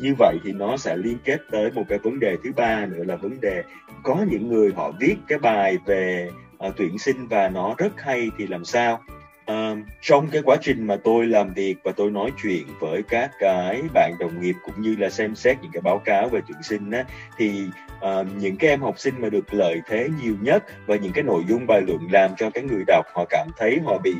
Speaker 2: như vậy thì nó sẽ liên kết tới một cái vấn đề thứ ba nữa là vấn đề có những người họ viết cái bài về uh, tuyển sinh và nó rất hay thì làm sao? Uh, trong cái quá trình mà tôi làm việc và tôi nói chuyện với các cái bạn đồng nghiệp cũng như là xem xét những cái báo cáo về tuyển sinh á, thì uh, những cái em học sinh mà được lợi thế nhiều nhất và những cái nội dung bài luận làm cho cái người đọc họ cảm thấy họ bị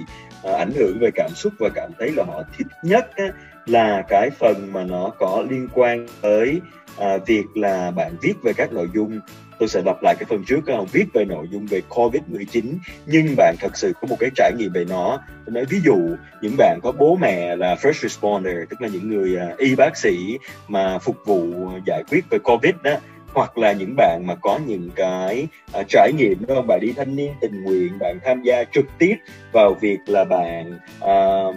Speaker 2: uh, ảnh hưởng về cảm xúc và cảm thấy là họ thích nhất á, là cái phần mà nó có liên quan tới à, việc là bạn viết về các nội dung. Tôi sẽ lặp lại cái phần trước không viết về nội dung về covid 19 nhưng bạn thật sự có một cái trải nghiệm về nó. Tôi nói ví dụ những bạn có bố mẹ là first responder tức là những người uh, y bác sĩ mà phục vụ giải quyết về covid đó hoặc là những bạn mà có những cái uh, trải nghiệm đó, bạn đi thanh niên tình nguyện bạn tham gia trực tiếp vào việc là bạn uh,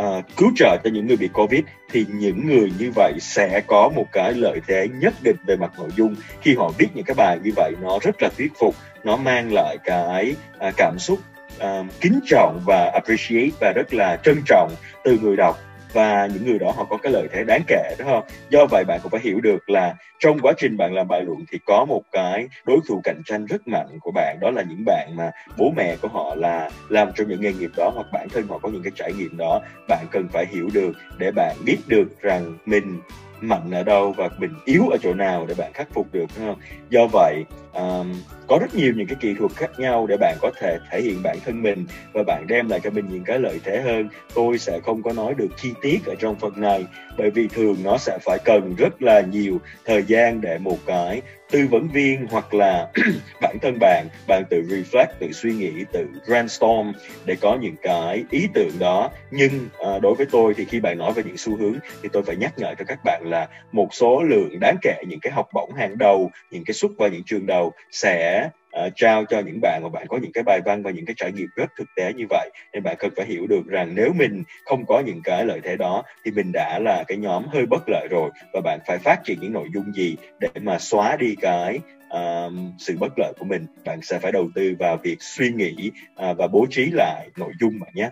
Speaker 2: uh, cứu trợ cho những người bị covid thì những người như vậy sẽ có một cái lợi thế nhất định về mặt nội dung. Khi họ viết những cái bài như vậy nó rất là thuyết phục nó mang lại cái uh, cảm xúc uh, kính trọng và appreciate và rất là trân trọng từ người đọc và những người đó họ có cái lợi thế đáng kể đúng không do vậy bạn cũng phải hiểu được là trong quá trình bạn làm bài luận thì có một cái đối thủ cạnh tranh rất mạnh của bạn, đó là những bạn mà bố mẹ của họ là làm trong những nghề nghiệp đó hoặc bản thân họ có những cái trải nghiệm đó. Bạn cần phải hiểu được để bạn biết được rằng mình mạnh ở đâu và mình yếu ở chỗ nào để bạn khắc phục được không? Do vậy um, có rất nhiều những cái kỹ thuật khác nhau để bạn có thể thể hiện bản thân mình và bạn đem lại cho mình những cái lợi thế hơn. Tôi sẽ không có nói được chi tiết ở trong phần này bởi vì thường nó sẽ phải cần rất là nhiều thời gian để một cái tư vấn viên hoặc là [CLEARS THROAT] bản thân bạn. Bạn tự reflect tự suy nghĩ tự brainstorm để có những cái ý tưởng đó. Nhưng à, đối với tôi thì khi bạn nói về những xu hướng thì tôi phải nhắc nhở cho các bạn là một số lượng đáng kể những cái học bổng hàng đầu những cái suất vào những trường đầu sẽ uh, trao cho những bạn mà bạn có những cái bài văn và những cái trải nghiệm rất thực tế như vậy. Nên bạn cần phải hiểu được rằng nếu mình không có những cái lợi thế đó thì mình đã là cái nhóm hơi bất lợi rồi và bạn phải phát triển những nội dung gì để mà xóa đi cái uh, sự bất lợi của mình. Bạn sẽ phải đầu tư vào việc suy nghĩ uh, và bố trí lại nội dung bạn nhé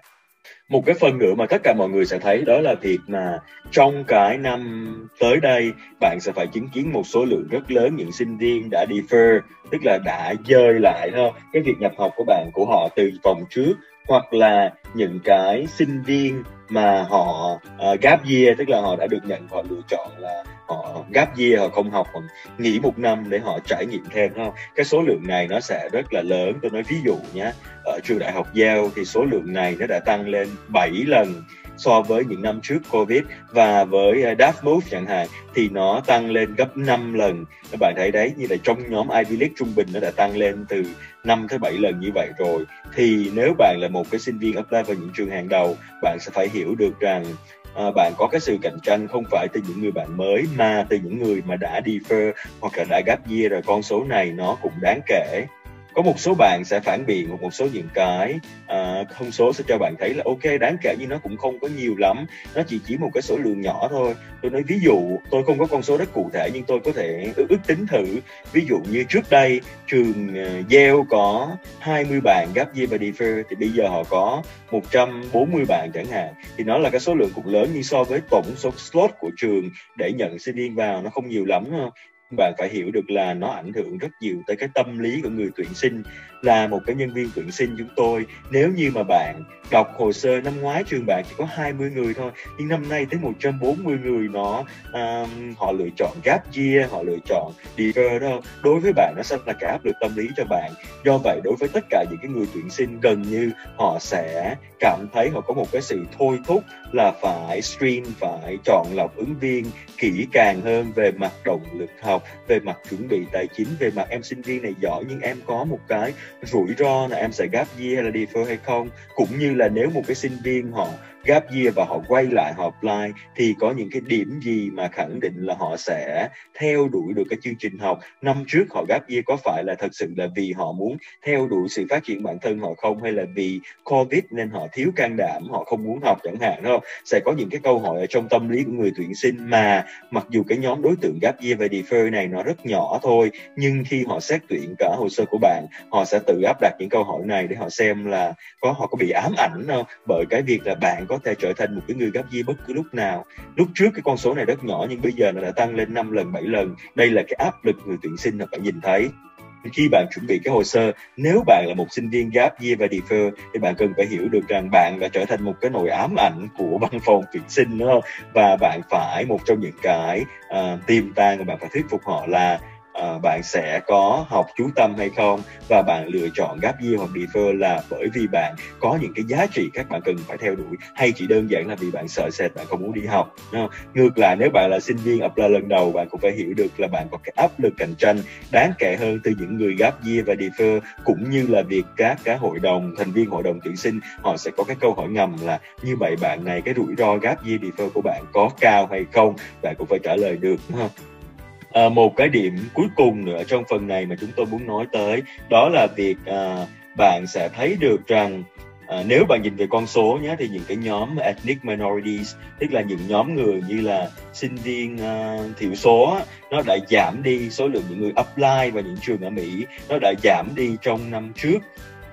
Speaker 2: một cái phần nữa mà tất cả mọi người sẽ thấy đó là việc mà trong cái năm tới đây, bạn sẽ phải chứng kiến một số lượng rất lớn những sinh viên đã defer, tức là đã dời lại thôi cái việc nhập học của bạn, của họ từ vòng trước hoặc là những cái sinh viên mà họ uh, gap year tức là họ đã được nhận họ lựa chọn là họ gap year họ không học họ nghỉ một năm để họ trải nghiệm thêm không? Cái số lượng này nó sẽ rất là lớn. Tôi nói ví dụ nhé ở trường đại học giao thì số lượng này nó đã tăng lên 7 lần so với những năm trước Covid và với uh, Dartmouth chẳng hạn thì nó tăng lên gấp 5 lần. Các bạn thấy đấy như là trong nhóm Ivy League trung bình nó đã tăng lên từ 5 tới 7 lần như vậy rồi. Thì nếu bạn là một cái sinh viên apply vào những trường hàng đầu bạn sẽ phải hiểu được rằng à, bạn có cái sự cạnh tranh không phải từ những người bạn mới mà từ những người mà đã defer hoặc là đã gap year rồi. Con số này nó cũng đáng kể có một số bạn sẽ phản biện một một số những cái uh, thông số sẽ cho bạn thấy là ok đáng kể nhưng nó cũng không có nhiều lắm nó chỉ chỉ một cái số lượng nhỏ thôi. Tôi nói ví dụ tôi không có con số rất cụ thể nhưng tôi có thể ước, ước tính thử. Ví dụ như trước đây trường uh, Yale có 20 bạn gap year và defer thì bây giờ họ có 140 bạn chẳng hạn. Thì nó là cái số lượng cũng lớn nhưng so với tổng số slot của trường để nhận sinh viên vào nó không nhiều lắm bạn phải hiểu được là nó ảnh hưởng rất nhiều tới cái tâm lý của người tuyển sinh. Là một cái nhân viên tuyển sinh chúng tôi nếu như mà bạn đọc hồ sơ năm ngoái trường bạn chỉ có 20 người thôi nhưng năm nay tới 140 người nó um, họ lựa chọn gap year họ lựa chọn defer đó. Đối với bạn nó sẽ là cả áp lực tâm lý cho bạn. Do vậy đối với tất cả những cái người tuyển sinh gần như họ sẽ cảm thấy họ có một cái sự thôi thúc là phải stream, phải chọn lọc ứng viên kỹ càng hơn về mặt động lực học về mặt chuẩn bị tài chính về mặt em sinh viên này giỏi. Nhưng em có một cái rủi ro là em sẽ gap year hay là defer hay không? Cũng như là nếu một cái sinh viên họ gap year và họ quay lại, họ apply, thì có những cái điểm gì mà khẳng định là họ sẽ theo đuổi được cái chương trình học? Năm trước họ gap year có phải là thật sự là vì họ muốn theo đuổi sự phát triển bản thân họ không, hay là vì covid nên họ thiếu can đảm, họ không muốn học chẳng hạn không? Sẽ có những cái câu hỏi ở trong tâm lý của người tuyển sinh mà mặc dù cái nhóm đối tượng gap year và defer này nó rất nhỏ thôi, nhưng khi họ xét tuyển cả hồ sơ của bạn, họ sẽ tự áp đặt những câu hỏi này để họ xem là có, họ có bị ám ảnh không? Bởi cái việc là bạn có thể trở thành một cái người gấp di bất cứ lúc nào. Lúc trước cái con số này rất nhỏ nhưng bây giờ nó đã tăng lên 5 lần 7 lần. Đây là cái áp lực người tuyển sinh là phải nhìn thấy. Khi bạn chuẩn bị cái hồ sơ nếu bạn là một sinh viên gap year và defer thì bạn cần phải hiểu được rằng bạn đã trở thành một cái nỗi ám ảnh của văn phòng tuyển sinh đúng không? Và bạn phải một trong những cái uh, tiềm tàng mà bạn phải thuyết phục họ là à, bạn sẽ có học chú tâm hay không? Và bạn lựa chọn gap year hoặc defer là bởi vì bạn có những cái giá trị các bạn cần phải theo đuổi hay chỉ đơn giản là vì bạn sợ sệt bạn không muốn đi học không? ngược lại nếu bạn là sinh viên apply lần đầu bạn cũng phải hiểu được là bạn có cái áp lực cạnh tranh đáng kể hơn từ những người gap year và defer cũng như là việc các cái hội đồng thành viên hội đồng tuyển sinh họ sẽ có cái câu hỏi ngầm là như vậy bạn này cái rủi ro gap year defer của bạn có cao hay không? Bạn cũng phải trả lời được không? À, một cái điểm cuối cùng nữa trong phần này mà chúng tôi muốn nói tới đó là việc à, bạn sẽ thấy được rằng à, nếu bạn nhìn về con số nhé thì những cái nhóm ethnic minorities tức là những nhóm người như là sinh viên à, thiểu số nó đã giảm đi số lượng những người apply vào những trường ở Mỹ nó đã giảm đi trong năm trước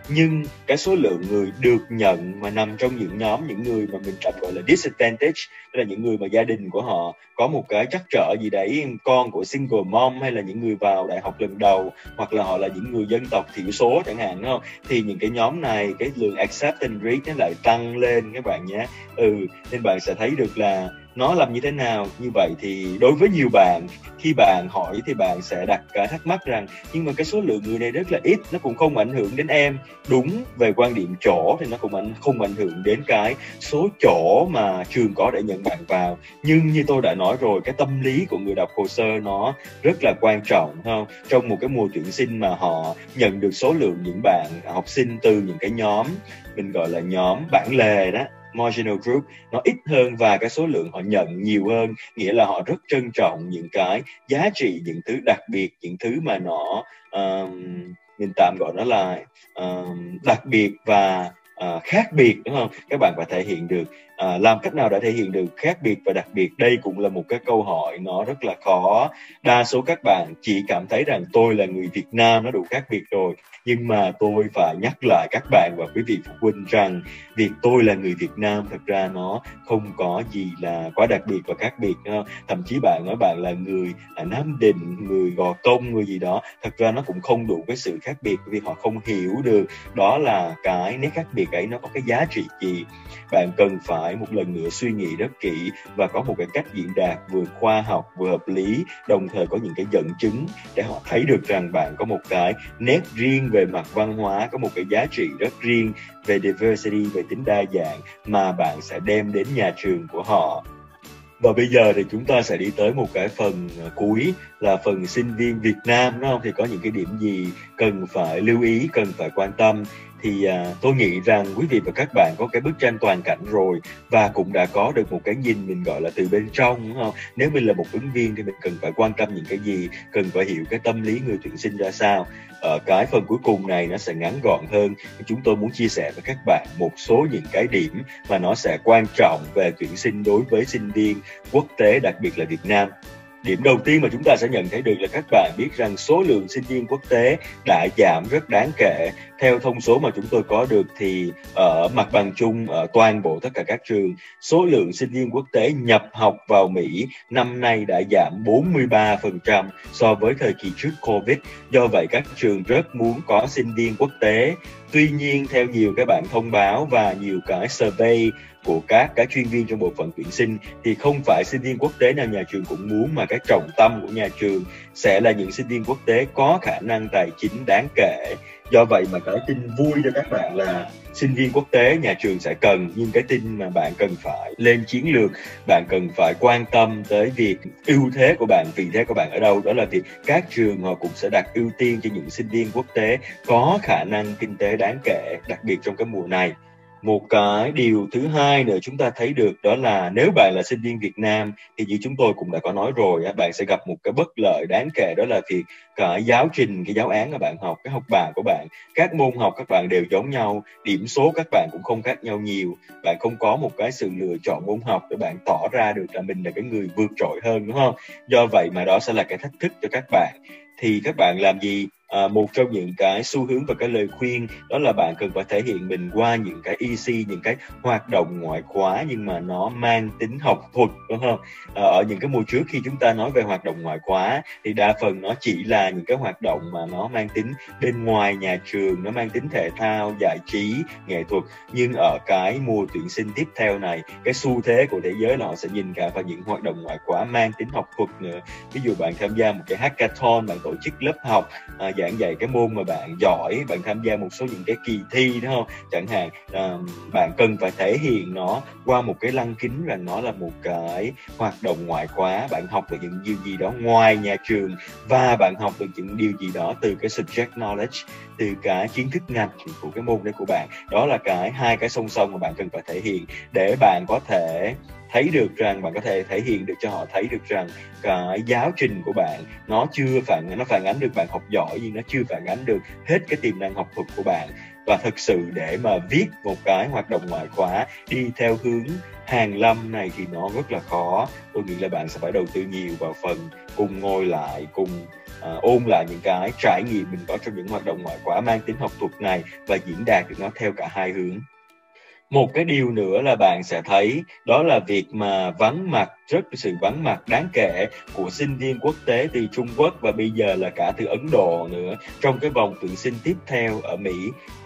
Speaker 2: nhưng cái số lượng người được nhận mà nằm trong những nhóm, những người mà mình tạm gọi là disadvantage tức là những người mà gia đình của họ có một cái trắc trở gì đấy, con của single mom hay là những người vào đại học lần đầu, hoặc là họ là những người dân tộc thiểu số chẳng hạn, đúng không? Thì những cái nhóm này, cái lượng acceptance rate nó lại tăng lên các bạn nhé. Ừ nên bạn sẽ thấy được là nó làm như thế nào? Như vậy thì đối với nhiều bạn, khi bạn hỏi thì bạn sẽ đặt cái thắc mắc rằng, nhưng mà cái số lượng người này rất là ít, nó cũng không ảnh hưởng đến em. Đúng, về quan điểm chỗ thì nó cũng ảnh, không ảnh hưởng đến cái số chỗ mà trường có để nhận bạn vào. Nhưng như tôi đã nói rồi, cái tâm lý của người đọc hồ sơ nó rất là quan trọng không? Trong một cái mùa tuyển sinh mà họ nhận được số lượng những bạn, học sinh từ những cái nhóm, mình gọi là nhóm bản lề đó marginal group nó ít hơn và cái số lượng họ nhận nhiều hơn nghĩa là họ rất trân trọng những cái giá trị những thứ đặc biệt những thứ mà nó um, mình tạm gọi nó là um, đặc biệt và uh, khác biệt đúng không? Các bạn phải thể hiện được à, làm cách nào để thể hiện được khác biệt và đặc biệt? Đây cũng là một cái câu hỏi nó rất là khó. Đa số các bạn chỉ cảm thấy rằng tôi là người Việt Nam nó đủ khác biệt rồi. Nhưng mà tôi phải nhắc lại các bạn và quý vị phụ huynh rằng việc tôi là người Việt Nam thật ra nó không có gì là quá đặc biệt và khác biệt thậm chí bạn nói bạn là người à, Nam Định người Gò Công người gì đó thật ra nó cũng không đủ cái sự khác biệt vì họ không hiểu được đó là cái nét khác biệt ấy nó có cái giá trị gì. Bạn cần phải một lần nữa suy nghĩ rất kỹ và có một cái cách diễn đạt vừa khoa học vừa hợp lý đồng thời có những cái dẫn chứng để họ thấy được rằng bạn có một cái nét riêng về mặt văn hóa có một cái giá trị rất riêng về diversity về tính đa dạng mà bạn sẽ đem đến nhà trường của họ và bây giờ thì chúng ta sẽ đi tới một cái phần à, cuối là phần sinh viên Việt Nam đúng không? Thì có những cái điểm gì cần phải lưu ý, cần phải quan tâm thì à, tôi nghĩ rằng quý vị và các bạn có cái bức tranh toàn cảnh rồi và cũng đã có được một cái nhìn mình gọi là từ bên trong đúng không? Nếu mình là một ứng viên thì mình cần phải quan tâm những cái gì cần phải hiểu cái tâm lý người tuyển sinh ra sao. Ở cái phần cuối cùng này nó sẽ ngắn gọn hơn. Chúng tôi muốn chia sẻ với các bạn một số những cái điểm mà nó sẽ quan trọng về tuyển sinh đối với sinh viên quốc tế đặc biệt là Việt Nam. Điểm đầu tiên mà chúng ta sẽ nhận thấy được là các bạn biết rằng số lượng sinh viên quốc tế đã giảm rất đáng kể theo thông số mà chúng tôi có được thì ở mặt bằng chung, ở toàn bộ tất cả các trường, số lượng sinh viên quốc tế nhập học vào Mỹ năm nay đã giảm 43% so với thời kỳ trước Covid. Do vậy, các trường rất muốn có sinh viên quốc tế. Tuy nhiên, theo nhiều các bạn thông báo và nhiều cái survey của các các chuyên viên trong bộ phận tuyển sinh thì không phải sinh viên quốc tế nào nhà trường cũng muốn, mà cái trọng tâm của nhà trường sẽ là những sinh viên quốc tế có khả năng tài chính đáng kể. Do vậy mà cái tin vui cho các bạn là sinh viên quốc tế nhà trường sẽ cần nhưng cái tin mà bạn cần phải lên chiến lược, bạn cần phải quan tâm tới việc ưu thế của bạn, vị thế của bạn ở đâu. Đó là thì các trường họ cũng sẽ đặt ưu tiên cho những sinh viên quốc tế có khả năng kinh tế đáng kể, đặc biệt trong cái mùa này một cái điều thứ hai nữa chúng ta thấy được đó là nếu bạn là sinh viên Việt Nam thì như chúng tôi cũng đã có nói rồi bạn sẽ gặp một cái bất lợi đáng kể đó là việc cái giáo trình, cái giáo án mà bạn học, cái học bài của bạn, các môn học các bạn đều giống nhau, điểm số các bạn cũng không khác nhau nhiều. Bạn không có một cái sự lựa chọn môn học để bạn tỏ ra được là mình là cái người vượt trội hơn, đúng không? Do vậy mà đó sẽ là cái thách thức cho các bạn. Thì các bạn làm gì? À, một trong những cái xu hướng và cái lời khuyên đó là bạn cần phải thể hiện mình qua những cái EC những cái hoạt động ngoại khóa nhưng mà nó mang tính học thuật đúng không? À, ở những cái mùa trước khi chúng ta nói về hoạt động ngoại khóa thì đa phần nó chỉ là những cái hoạt động mà nó mang tính bên ngoài nhà trường nó mang tính thể thao giải trí nghệ thuật. Nhưng ở cái mùa tuyển sinh tiếp theo này cái xu thế của thế giới là họ sẽ nhìn cả vào những hoạt động ngoại khóa mang tính học thuật nữa. Ví dụ bạn tham gia một cái hackathon bạn tổ chức lớp học à, giảng dạy cái môn mà bạn giỏi bạn tham gia một số những cái kỳ thi đúng không? Chẳng hạn à, bạn cần phải thể hiện nó qua một cái lăng kính rằng nó là một cái hoạt động ngoại khóa. Bạn học được những điều gì đó ngoài nhà trường và bạn học được những điều gì đó từ cái subject knowledge từ cái kiến thức ngành của cái môn đấy của bạn. Đó là cái hai cái song song mà bạn cần phải thể hiện để bạn có thể thấy được rằng bạn có thể thể hiện được cho họ thấy được rằng cái giáo trình của bạn nó chưa phản nó phản ánh được bạn học giỏi nhưng nó chưa phản ánh được hết cái tiềm năng học thuật của bạn. Và thực sự để mà viết một cái hoạt động ngoại khóa đi theo hướng hàng lâm này thì nó rất là khó. Tôi nghĩ là bạn sẽ phải đầu tư nhiều vào phần cùng ngồi lại cùng à, ôn lại những cái trải nghiệm mình có trong những hoạt động ngoại khóa mang tính học thuật này và diễn đạt được nó theo cả hai hướng một cái điều nữa là bạn sẽ thấy, đó là việc mà vắng mặt, rất sự vắng mặt đáng kể của sinh viên quốc tế từ Trung Quốc và bây giờ là cả từ Ấn Độ nữa. Trong cái vòng tuyển sinh tiếp theo ở Mỹ,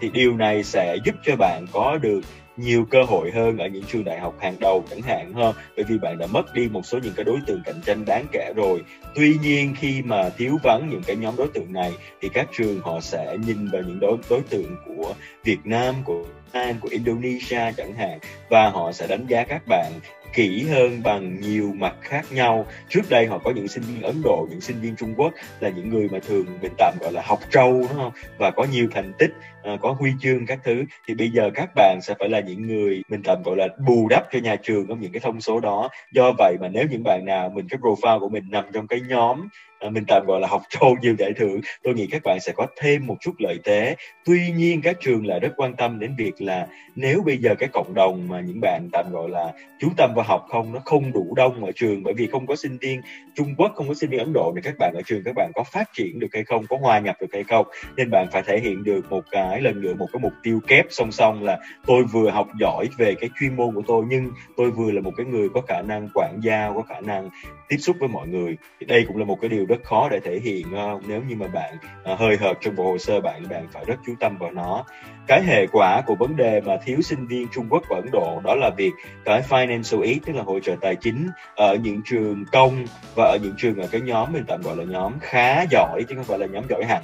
Speaker 2: thì điều này sẽ giúp cho bạn có được nhiều cơ hội hơn ở những trường đại học hàng đầu chẳng hạn hơn bởi vì bạn đã mất đi một số những cái đối tượng cạnh tranh đáng kể rồi. Tuy nhiên, khi mà thiếu vắng những cái nhóm đối tượng này, thì các trường họ sẽ nhìn vào những đối đối tượng của Việt Nam, của An của Indonesia chẳng hạn, và họ sẽ đánh giá các bạn kỹ hơn bằng nhiều mặt khác nhau. Trước đây họ có những sinh viên Ấn Độ, những sinh viên Trung Quốc là những người mà thường mình tạm gọi là học trâu, đúng không? Và có nhiều thành tích uh, có huy chương các thứ. Thì bây giờ các bạn sẽ phải là những người mình tạm gọi là bù đắp cho nhà trường trong những cái thông số đó. Do vậy mà nếu những bạn nào mình cái profile của mình nằm trong cái nhóm ờ, mình tạm gọi là học trâu [LAUGHS] nhiều giải thưởng tôi nghĩ các bạn sẽ có thêm một chút lợi thế. Tuy nhiên các trường lại rất quan tâm đến việc là nếu bây giờ cái cộng đồng mà những bạn tạm gọi là chú tâm vào học không nó không đủ đông ở trường bởi vì không có sinh viên Trung Quốc không có sinh viên Ấn Độ thì các bạn ở trường các bạn có phát triển được hay không có hòa nhập được hay không nên bạn phải thể hiện được một phải lần nữa một cái mục tiêu kép song song là tôi vừa học giỏi về cái chuyên môn của tôi nhưng tôi vừa là một cái người có khả năng quản giao có khả năng tiếp xúc với mọi người. Thì đây cũng là một cái điều rất khó để thể hiện uh, nếu như mà bạn uh, hơi hợt trong bộ hồ sơ bạn bạn phải rất chú tâm vào nó cái hệ quả của vấn đề mà thiếu sinh viên Trung Quốc và Ấn Độ đó là việc cái financial aid, tức là hỗ trợ tài chính ở những trường công và ở những trường ở cái nhóm mình tạm gọi là nhóm khá giỏi, chứ không phải là nhóm giỏi hẳn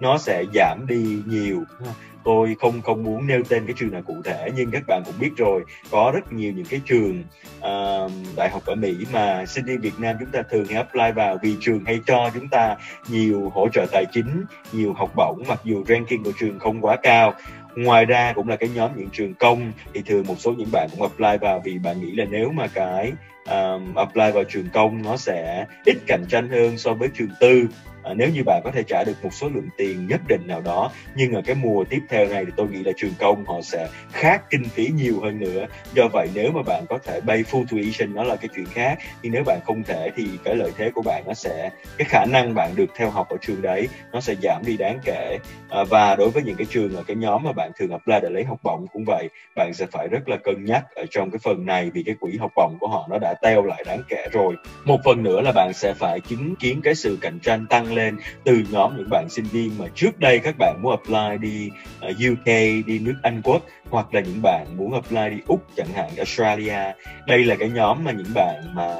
Speaker 2: nó sẽ giảm đi nhiều tôi không không muốn nêu tên cái trường nào cụ thể nhưng các bạn cũng biết rồi có rất nhiều những cái trường uh, đại học ở Mỹ mà sinh viên Việt Nam chúng ta thường hay apply vào vì trường hay cho chúng ta nhiều hỗ trợ tài chính nhiều học bổng mặc dù ranking của trường không quá cao. Ngoài ra cũng là cái nhóm những trường công thì thường một số những bạn cũng apply vào vì bạn nghĩ là nếu mà cái um, apply vào trường công nó sẽ ít cạnh tranh hơn so với trường tư à, nếu như bạn có thể trả được một số lượng tiền nhất định nào đó nhưng ở cái mùa tiếp theo này thì tôi nghĩ là trường công họ sẽ khác kinh phí nhiều hơn nữa. Do vậy nếu mà bạn có thể bay full tuition nó là cái chuyện khác. Nhưng nếu bạn không thể thì cái lợi thế của bạn nó sẽ cái khả năng bạn được theo học ở trường đấy nó sẽ giảm đi đáng kể. À, và đối với những cái trường ở cái nhóm mà bạn thường apply để lấy học bổng cũng vậy bạn sẽ phải rất là cân nhắc ở trong cái phần này vì cái quỹ học bổng của họ nó đã teo lại đáng kể rồi. Một phần nữa là bạn sẽ phải chứng kiến cái sự cạnh tranh tăng lên từ nhóm những bạn sinh viên mà trước đây các bạn muốn apply đi ờ, UK đi nước Anh Quốc, hoặc là những bạn muốn apply đi Úc chẳng hạn, Australia. Đây là cái nhóm mà những bạn mà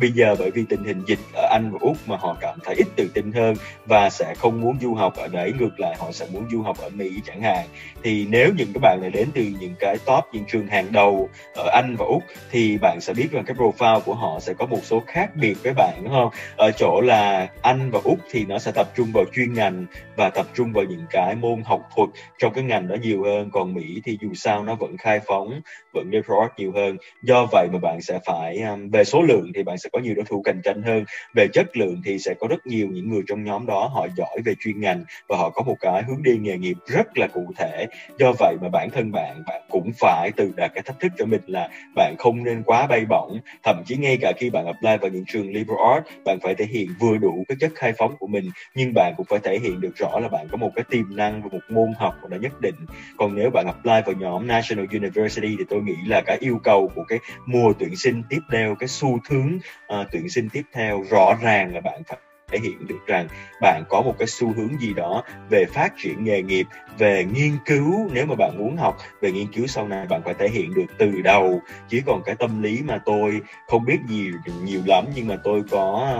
Speaker 2: bây giờ bởi vì tình hình dịch ở Anh và Úc mà họ cảm thấy ít tự tin hơn và sẽ không muốn du học ở đấy, ngược lại họ sẽ muốn du học ở Mỹ chẳng hạn. Thì nếu những các bạn này đến từ những cái top, những trường hàng đầu ở Anh và Úc thì bạn sẽ biết rằng cái profile của họ sẽ có một số khác biệt với bạn, đúng không? Ở chỗ là Anh và Úc thì nó sẽ tập trung vào chuyên ngành và tập trung vào những cái môn học thuật trong cái ngành đó nhiều hơn. Còn Mỹ thì dù sao nó vẫn khai phóng, vẫn report nhiều hơn. Do vậy mà bạn sẽ phải um, về số lượng thì bạn sẽ sẽ có nhiều đối thủ cạnh tranh hơn. Về chất lượng thì sẽ có rất nhiều những người trong nhóm đó, họ giỏi về chuyên ngành và họ có một cái hướng đi nghề nghiệp rất là cụ thể. Do vậy mà bản thân bạn bạn cũng phải từ đặt cái thách thức cho mình là bạn không nên quá bay bổng. Thậm chí ngay cả khi bạn apply vào những trường liberal arts, bạn phải thể hiện vừa đủ cái chất khai phóng của mình, nhưng bạn cũng phải thể hiện được rõ là bạn có một cái tiềm năng và một môn học nó nhất định. Còn nếu bạn apply vào nhóm National University thì tôi nghĩ là cái yêu cầu của cái mùa tuyển sinh tiếp theo, cái xu hướng uh, tuyển sinh tiếp theo rõ ràng là bạn phải thể hiện được rằng bạn có một cái xu hướng gì đó về phát triển nghề nghiệp về nghiên cứu. Nếu mà bạn muốn học về nghiên cứu sau này bạn phải thể hiện được từ đầu. Chứ còn cái tâm lý mà tôi không biết gì nhiều lắm nhưng mà tôi có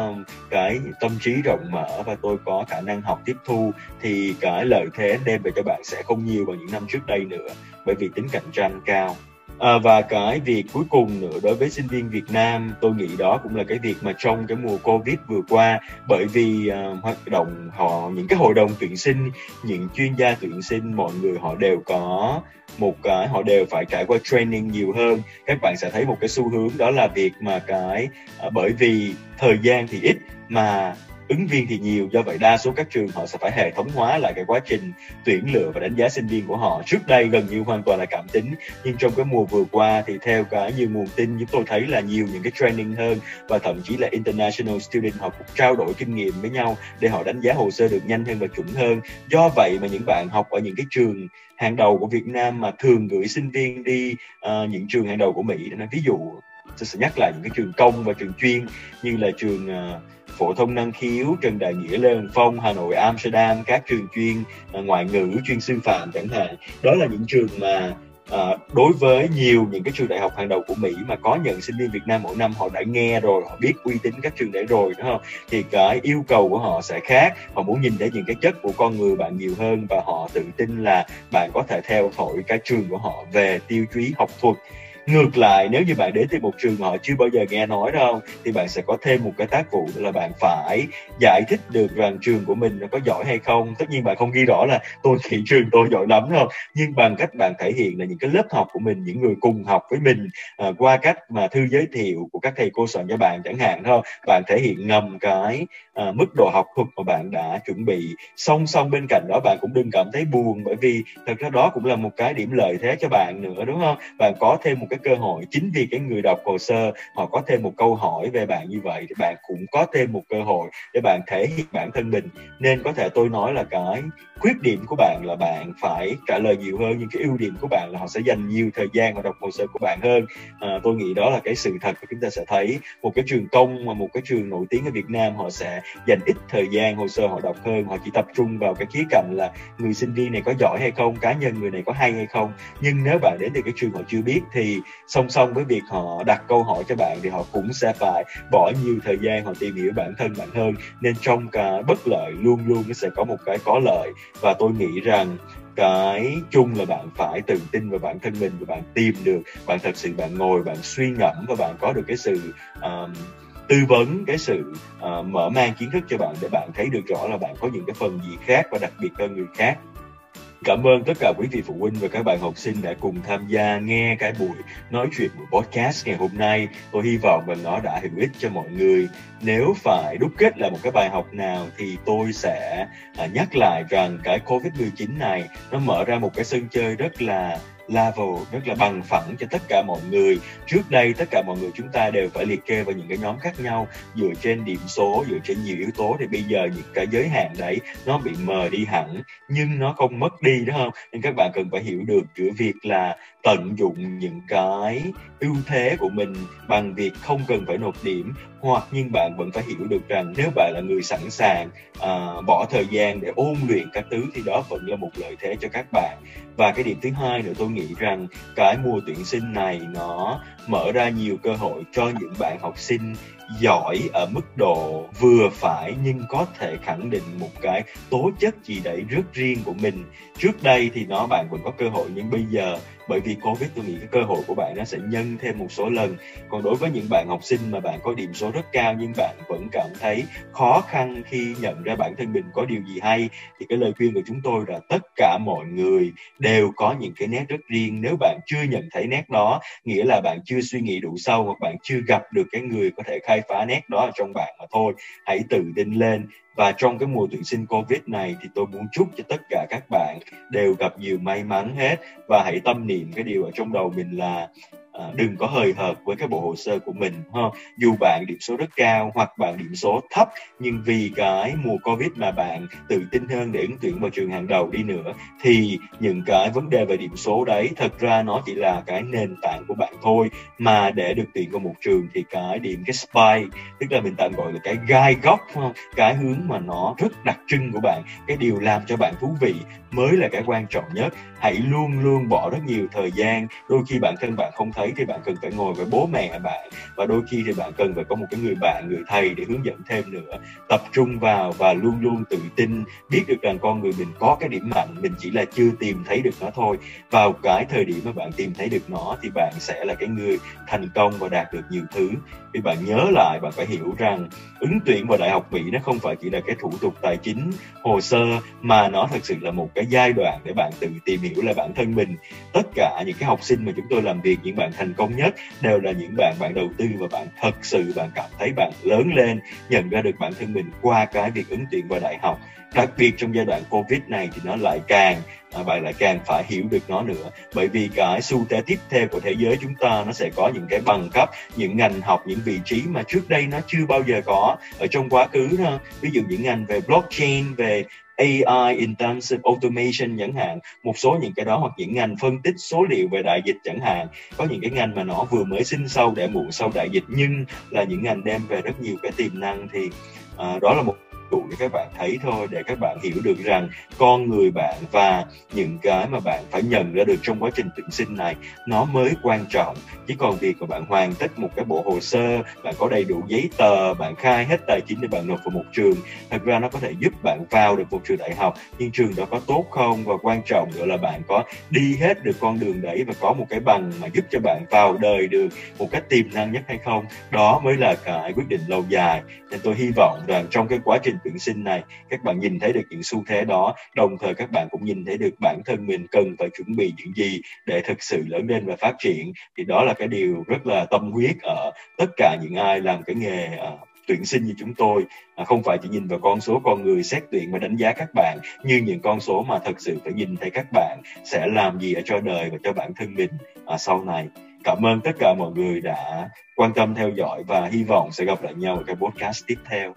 Speaker 2: cái tâm trí rộng mở và tôi có khả năng học tiếp thu thì cái lợi thế đem về cho bạn sẽ không nhiều bằng những năm trước đây nữa. Bởi vì tính cạnh tranh cao. À, và cái việc cuối cùng nữa đối với sinh viên Việt Nam tôi nghĩ đó cũng là cái việc mà trong cái mùa Covid vừa qua bởi vì uh, hoạt động họ những cái hội đồng tuyển sinh những chuyên gia tuyển sinh mọi người họ đều có một cái họ đều phải trải qua training nhiều hơn. Các bạn sẽ thấy một cái xu hướng đó là việc mà cái uh, bởi vì thời gian thì ít mà ứng viên thì nhiều do vậy đa số các trường họ sẽ phải hệ thống hóa lại cái quá trình tuyển lựa và đánh giá sinh viên của họ. Trước đây gần như hoàn toàn là cảm tính nhưng trong cái mùa vừa qua thì theo cả nhiều nguồn tin chúng tôi thấy là nhiều những cái training hơn và thậm chí là international student họ cũng trao đổi kinh nghiệm với nhau để họ đánh giá hồ sơ được nhanh hơn và chuẩn hơn. Do vậy mà những bạn học ở những cái trường hàng đầu của Việt Nam mà thường gửi sinh viên đi uh, những trường hàng đầu của Mỹ ví dụ tôi sẽ nhắc lại những cái trường công và trường chuyên như là trường uh, phổ thông năng khiếu Trần Đại Nghĩa Lê Hồng Phong Hà Nội Amsterdam các trường chuyên à, ngoại ngữ chuyên sư phạm chẳng hạn. Đó là những trường mà À, đối với nhiều những cái trường đại học hàng đầu của Mỹ mà có nhận sinh viên Việt Nam mỗi năm họ đã nghe rồi họ biết uy tín các trường đấy rồi đúng không? Thì cái yêu cầu của họ sẽ khác. Họ muốn nhìn thấy những cái chất của con người bạn nhiều hơn và họ tự tin là bạn có thể theo thổi cái trường của họ về tiêu chí học thuật ngược lại nếu như bạn đến từ một trường họ chưa bao giờ nghe nói đâu thì bạn sẽ có thêm một cái tác vụ là bạn phải giải thích được rằng trường của mình nó có giỏi hay không. Tất nhiên bạn không ghi rõ là tôi thị trường tôi giỏi lắm không? Nhưng bằng cách bạn thể hiện là những cái lớp học của mình những người cùng học với mình à, qua cách mà thư giới thiệu của các thầy cô soạn cho bạn chẳng hạn thôi bạn thể hiện ngầm cái à, mức độ học thuật mà bạn đã chuẩn bị. Song song bên cạnh đó bạn cũng đừng cảm thấy buồn bởi vì thật ra đó cũng là một cái điểm lợi thế cho bạn nữa đúng không? Bạn có thêm một cái cơ hội. Chính vì cái người đọc hồ sơ họ có thêm một câu hỏi về bạn như vậy thì bạn cũng có thêm một cơ hội để bạn thể hiện bản thân mình. Nên có thể tôi nói là cái khuyết điểm của bạn là bạn phải trả lời nhiều hơn nhưng cái ưu điểm của bạn là họ sẽ dành nhiều thời gian và đọc hồ sơ của bạn hơn. À, tôi nghĩ đó là cái sự thật và chúng ta sẽ thấy. Một cái trường công mà một cái trường nổi tiếng ở Việt Nam họ sẽ dành ít thời gian hồ sơ họ đọc hơn. Họ chỉ tập trung vào cái khía cạnh là người sinh viên này có giỏi hay không cá nhân người này có hay hay không. Nhưng nếu bạn đến từ cái trường họ chưa biết thì song song với việc họ đặt câu hỏi cho bạn thì họ cũng sẽ phải bỏ nhiều thời gian họ tìm hiểu bản thân bạn hơn. Nên trong cái bất lợi luôn luôn nó sẽ có một cái có lợi. Và tôi nghĩ rằng cái chung là bạn phải tự tin vào bản thân mình và bạn tìm được bạn thật sự bạn ngồi bạn suy ngẫm và bạn có được cái sự um, tư vấn cái sự uh, mở mang kiến thức cho bạn để bạn thấy được rõ là bạn có những cái phần gì khác và đặc biệt hơn người khác. Cảm ơn tất cả quý vị phụ huynh và các bạn học sinh đã cùng tham gia nghe cái buổi nói chuyện của podcast ngày hôm nay. Tôi hy vọng rằng nó đã hữu ích cho mọi người. Nếu phải đúc kết lại một cái bài học nào thì tôi sẽ à, nhắc lại rằng cái Covid-19 này nó mở ra một cái sân chơi rất là level rất là bằng phẳng cho tất cả mọi người. Trước đây, tất cả mọi người chúng ta đều phải liệt kê vào những cái nhóm khác nhau, dựa trên điểm số, dựa trên nhiều yếu tố. Thì bây giờ những cái giới hạn đấy, nó bị mờ đi hẳn, nhưng nó không mất đi, đúng không? Nên các bạn cần phải hiểu được giữa việc là tận dụng những cái ưu thế của mình bằng việc không cần phải nộp điểm hoặc nhưng bạn vẫn phải hiểu được rằng nếu bạn là người sẵn sàng uh, bỏ thời gian để ôn luyện các thứ thì đó vẫn là một lợi thế cho các bạn. Và cái điểm thứ hai nữa tôi nghĩ rằng cái mùa tuyển sinh này nó mở ra nhiều cơ hội cho những bạn học sinh giỏi ở mức độ vừa phải nhưng có thể khẳng định một cái tố chất gì đấy rất riêng của mình. Trước đây thì nó bạn vẫn có cơ hội nhưng bây giờ bởi vì covid tôi nghĩ cái cơ hội của bạn nó sẽ nhân thêm một số lần. Còn đối với những bạn học sinh mà bạn có điểm số rất cao nhưng bạn vẫn cảm thấy khó khăn khi nhận ra bản thân mình có điều gì hay, thì cái lời khuyên của chúng tôi là tất cả mọi người đều có những cái nét rất riêng. Nếu bạn chưa nhận thấy nét đó, nghĩa là bạn chưa suy nghĩ đủ sâu hoặc bạn chưa gặp được cái người có thể khai phá nét đó ở trong bạn mà thôi, hãy tự tin lên và trong cái mùa tuyển sinh Covid này thì tôi muốn chúc cho tất cả các bạn đều gặp nhiều may mắn hết. Và hãy tâm niệm cái điều ở trong đầu mình là à, đừng có hời hợt với cái bộ hồ sơ của mình ha. Dù bạn điểm số rất cao hoặc bạn điểm số thấp nhưng vì cái mùa covid mà bạn tự tin hơn để ứng tuyển vào trường hàng đầu đi nữa thì những cái vấn đề về điểm số đấy thật ra nó chỉ là cái nền tảng của bạn thôi. Mà để được tuyển vào một trường thì cái điểm cái spy tức là mình tạm gọi là cái gai góc không cái hướng mà nó rất đặc trưng của bạn cái điều làm cho bạn thú vị mới là cái quan trọng nhất. Hãy luôn luôn bỏ rất nhiều thời gian. Đôi khi bản thân bạn không thấy thì bạn cần phải ngồi với bố mẹ bạn. Và đôi khi thì bạn cần phải có một cái người bạn, người thầy để hướng dẫn thêm nữa. Tập trung vào và luôn luôn tự tin biết được rằng con người mình có cái điểm mạnh. Mình chỉ là chưa tìm thấy được nó thôi. Vào cái thời điểm mà bạn tìm thấy được nó thì bạn sẽ là cái người thành công và đạt được nhiều thứ. Vì bạn nhớ lại, bạn phải hiểu rằng ứng tuyển vào đại học mỹ nó không phải chỉ là cái thủ tục tài chính hồ sơ, mà nó thật sự là một cái giai đoạn để bạn tự tìm hiểu là bản thân mình. Tất cả những cái học sinh mà chúng tôi làm việc những bạn thành công nhất đều là những bạn bạn đầu tư và bạn thật sự bạn cảm thấy bạn lớn lên nhận ra được bản thân mình qua cái việc ứng tuyển vào đại học. Đặc biệt trong giai đoạn covid này thì nó lại càng à, bạn lại càng phải hiểu được nó nữa. Bởi vì cái xu thế tiếp theo của thế giới chúng ta nó sẽ có những cái bằng cấp những ngành học những vị trí mà trước đây nó chưa bao giờ có ở trong quá khứ ví dụ những ngành về blockchain về AI intensive automation chẳng hạn một số những cái đó hoặc những ngành phân tích số liệu về đại dịch chẳng hạn. Có những cái ngành mà nó vừa mới sinh sâu để muộn sau đại dịch nhưng là những ngành đem về rất nhiều cái tiềm năng thì uh, đó là một đủ để các bạn thấy thôi, để các bạn hiểu được rằng con người bạn và những cái mà bạn phải nhận ra được trong quá trình tuyển sinh này, nó mới quan trọng. Chứ còn việc mà bạn hoàn tất một cái bộ hồ sơ, bạn có đầy đủ giấy tờ, bạn khai hết tài chính để bạn nộp vào một trường, thật ra nó có thể giúp bạn vào được một trường đại học, nhưng trường đó có tốt không? Và quan trọng nữa là bạn có đi hết được con đường đấy và có một cái bằng mà giúp cho bạn vào đời được một cách tiềm năng nhất hay không? Đó mới là cái quyết định lâu dài. Nên tôi hy vọng rằng trong cái quá trình trình tuyển sinh này. Các bạn nhìn thấy được những xu thế đó đồng thời các bạn cũng nhìn thấy được bản thân mình cần phải chuẩn bị những gì để thực sự lớn lên và phát triển. Thì đó là cái điều rất là tâm huyết ở tất cả những ai làm cái nghề ờ, tuyển sinh như chúng tôi. À, không phải chỉ nhìn vào con số con người xét tuyển và đánh giá các bạn như những con số mà thật sự phải nhìn thấy các bạn sẽ làm gì ở cho đời và cho bản thân mình à, sau này. Cảm ơn tất cả mọi người đã quan tâm theo dõi và hy vọng sẽ gặp lại nhau ở cái podcast tiếp theo.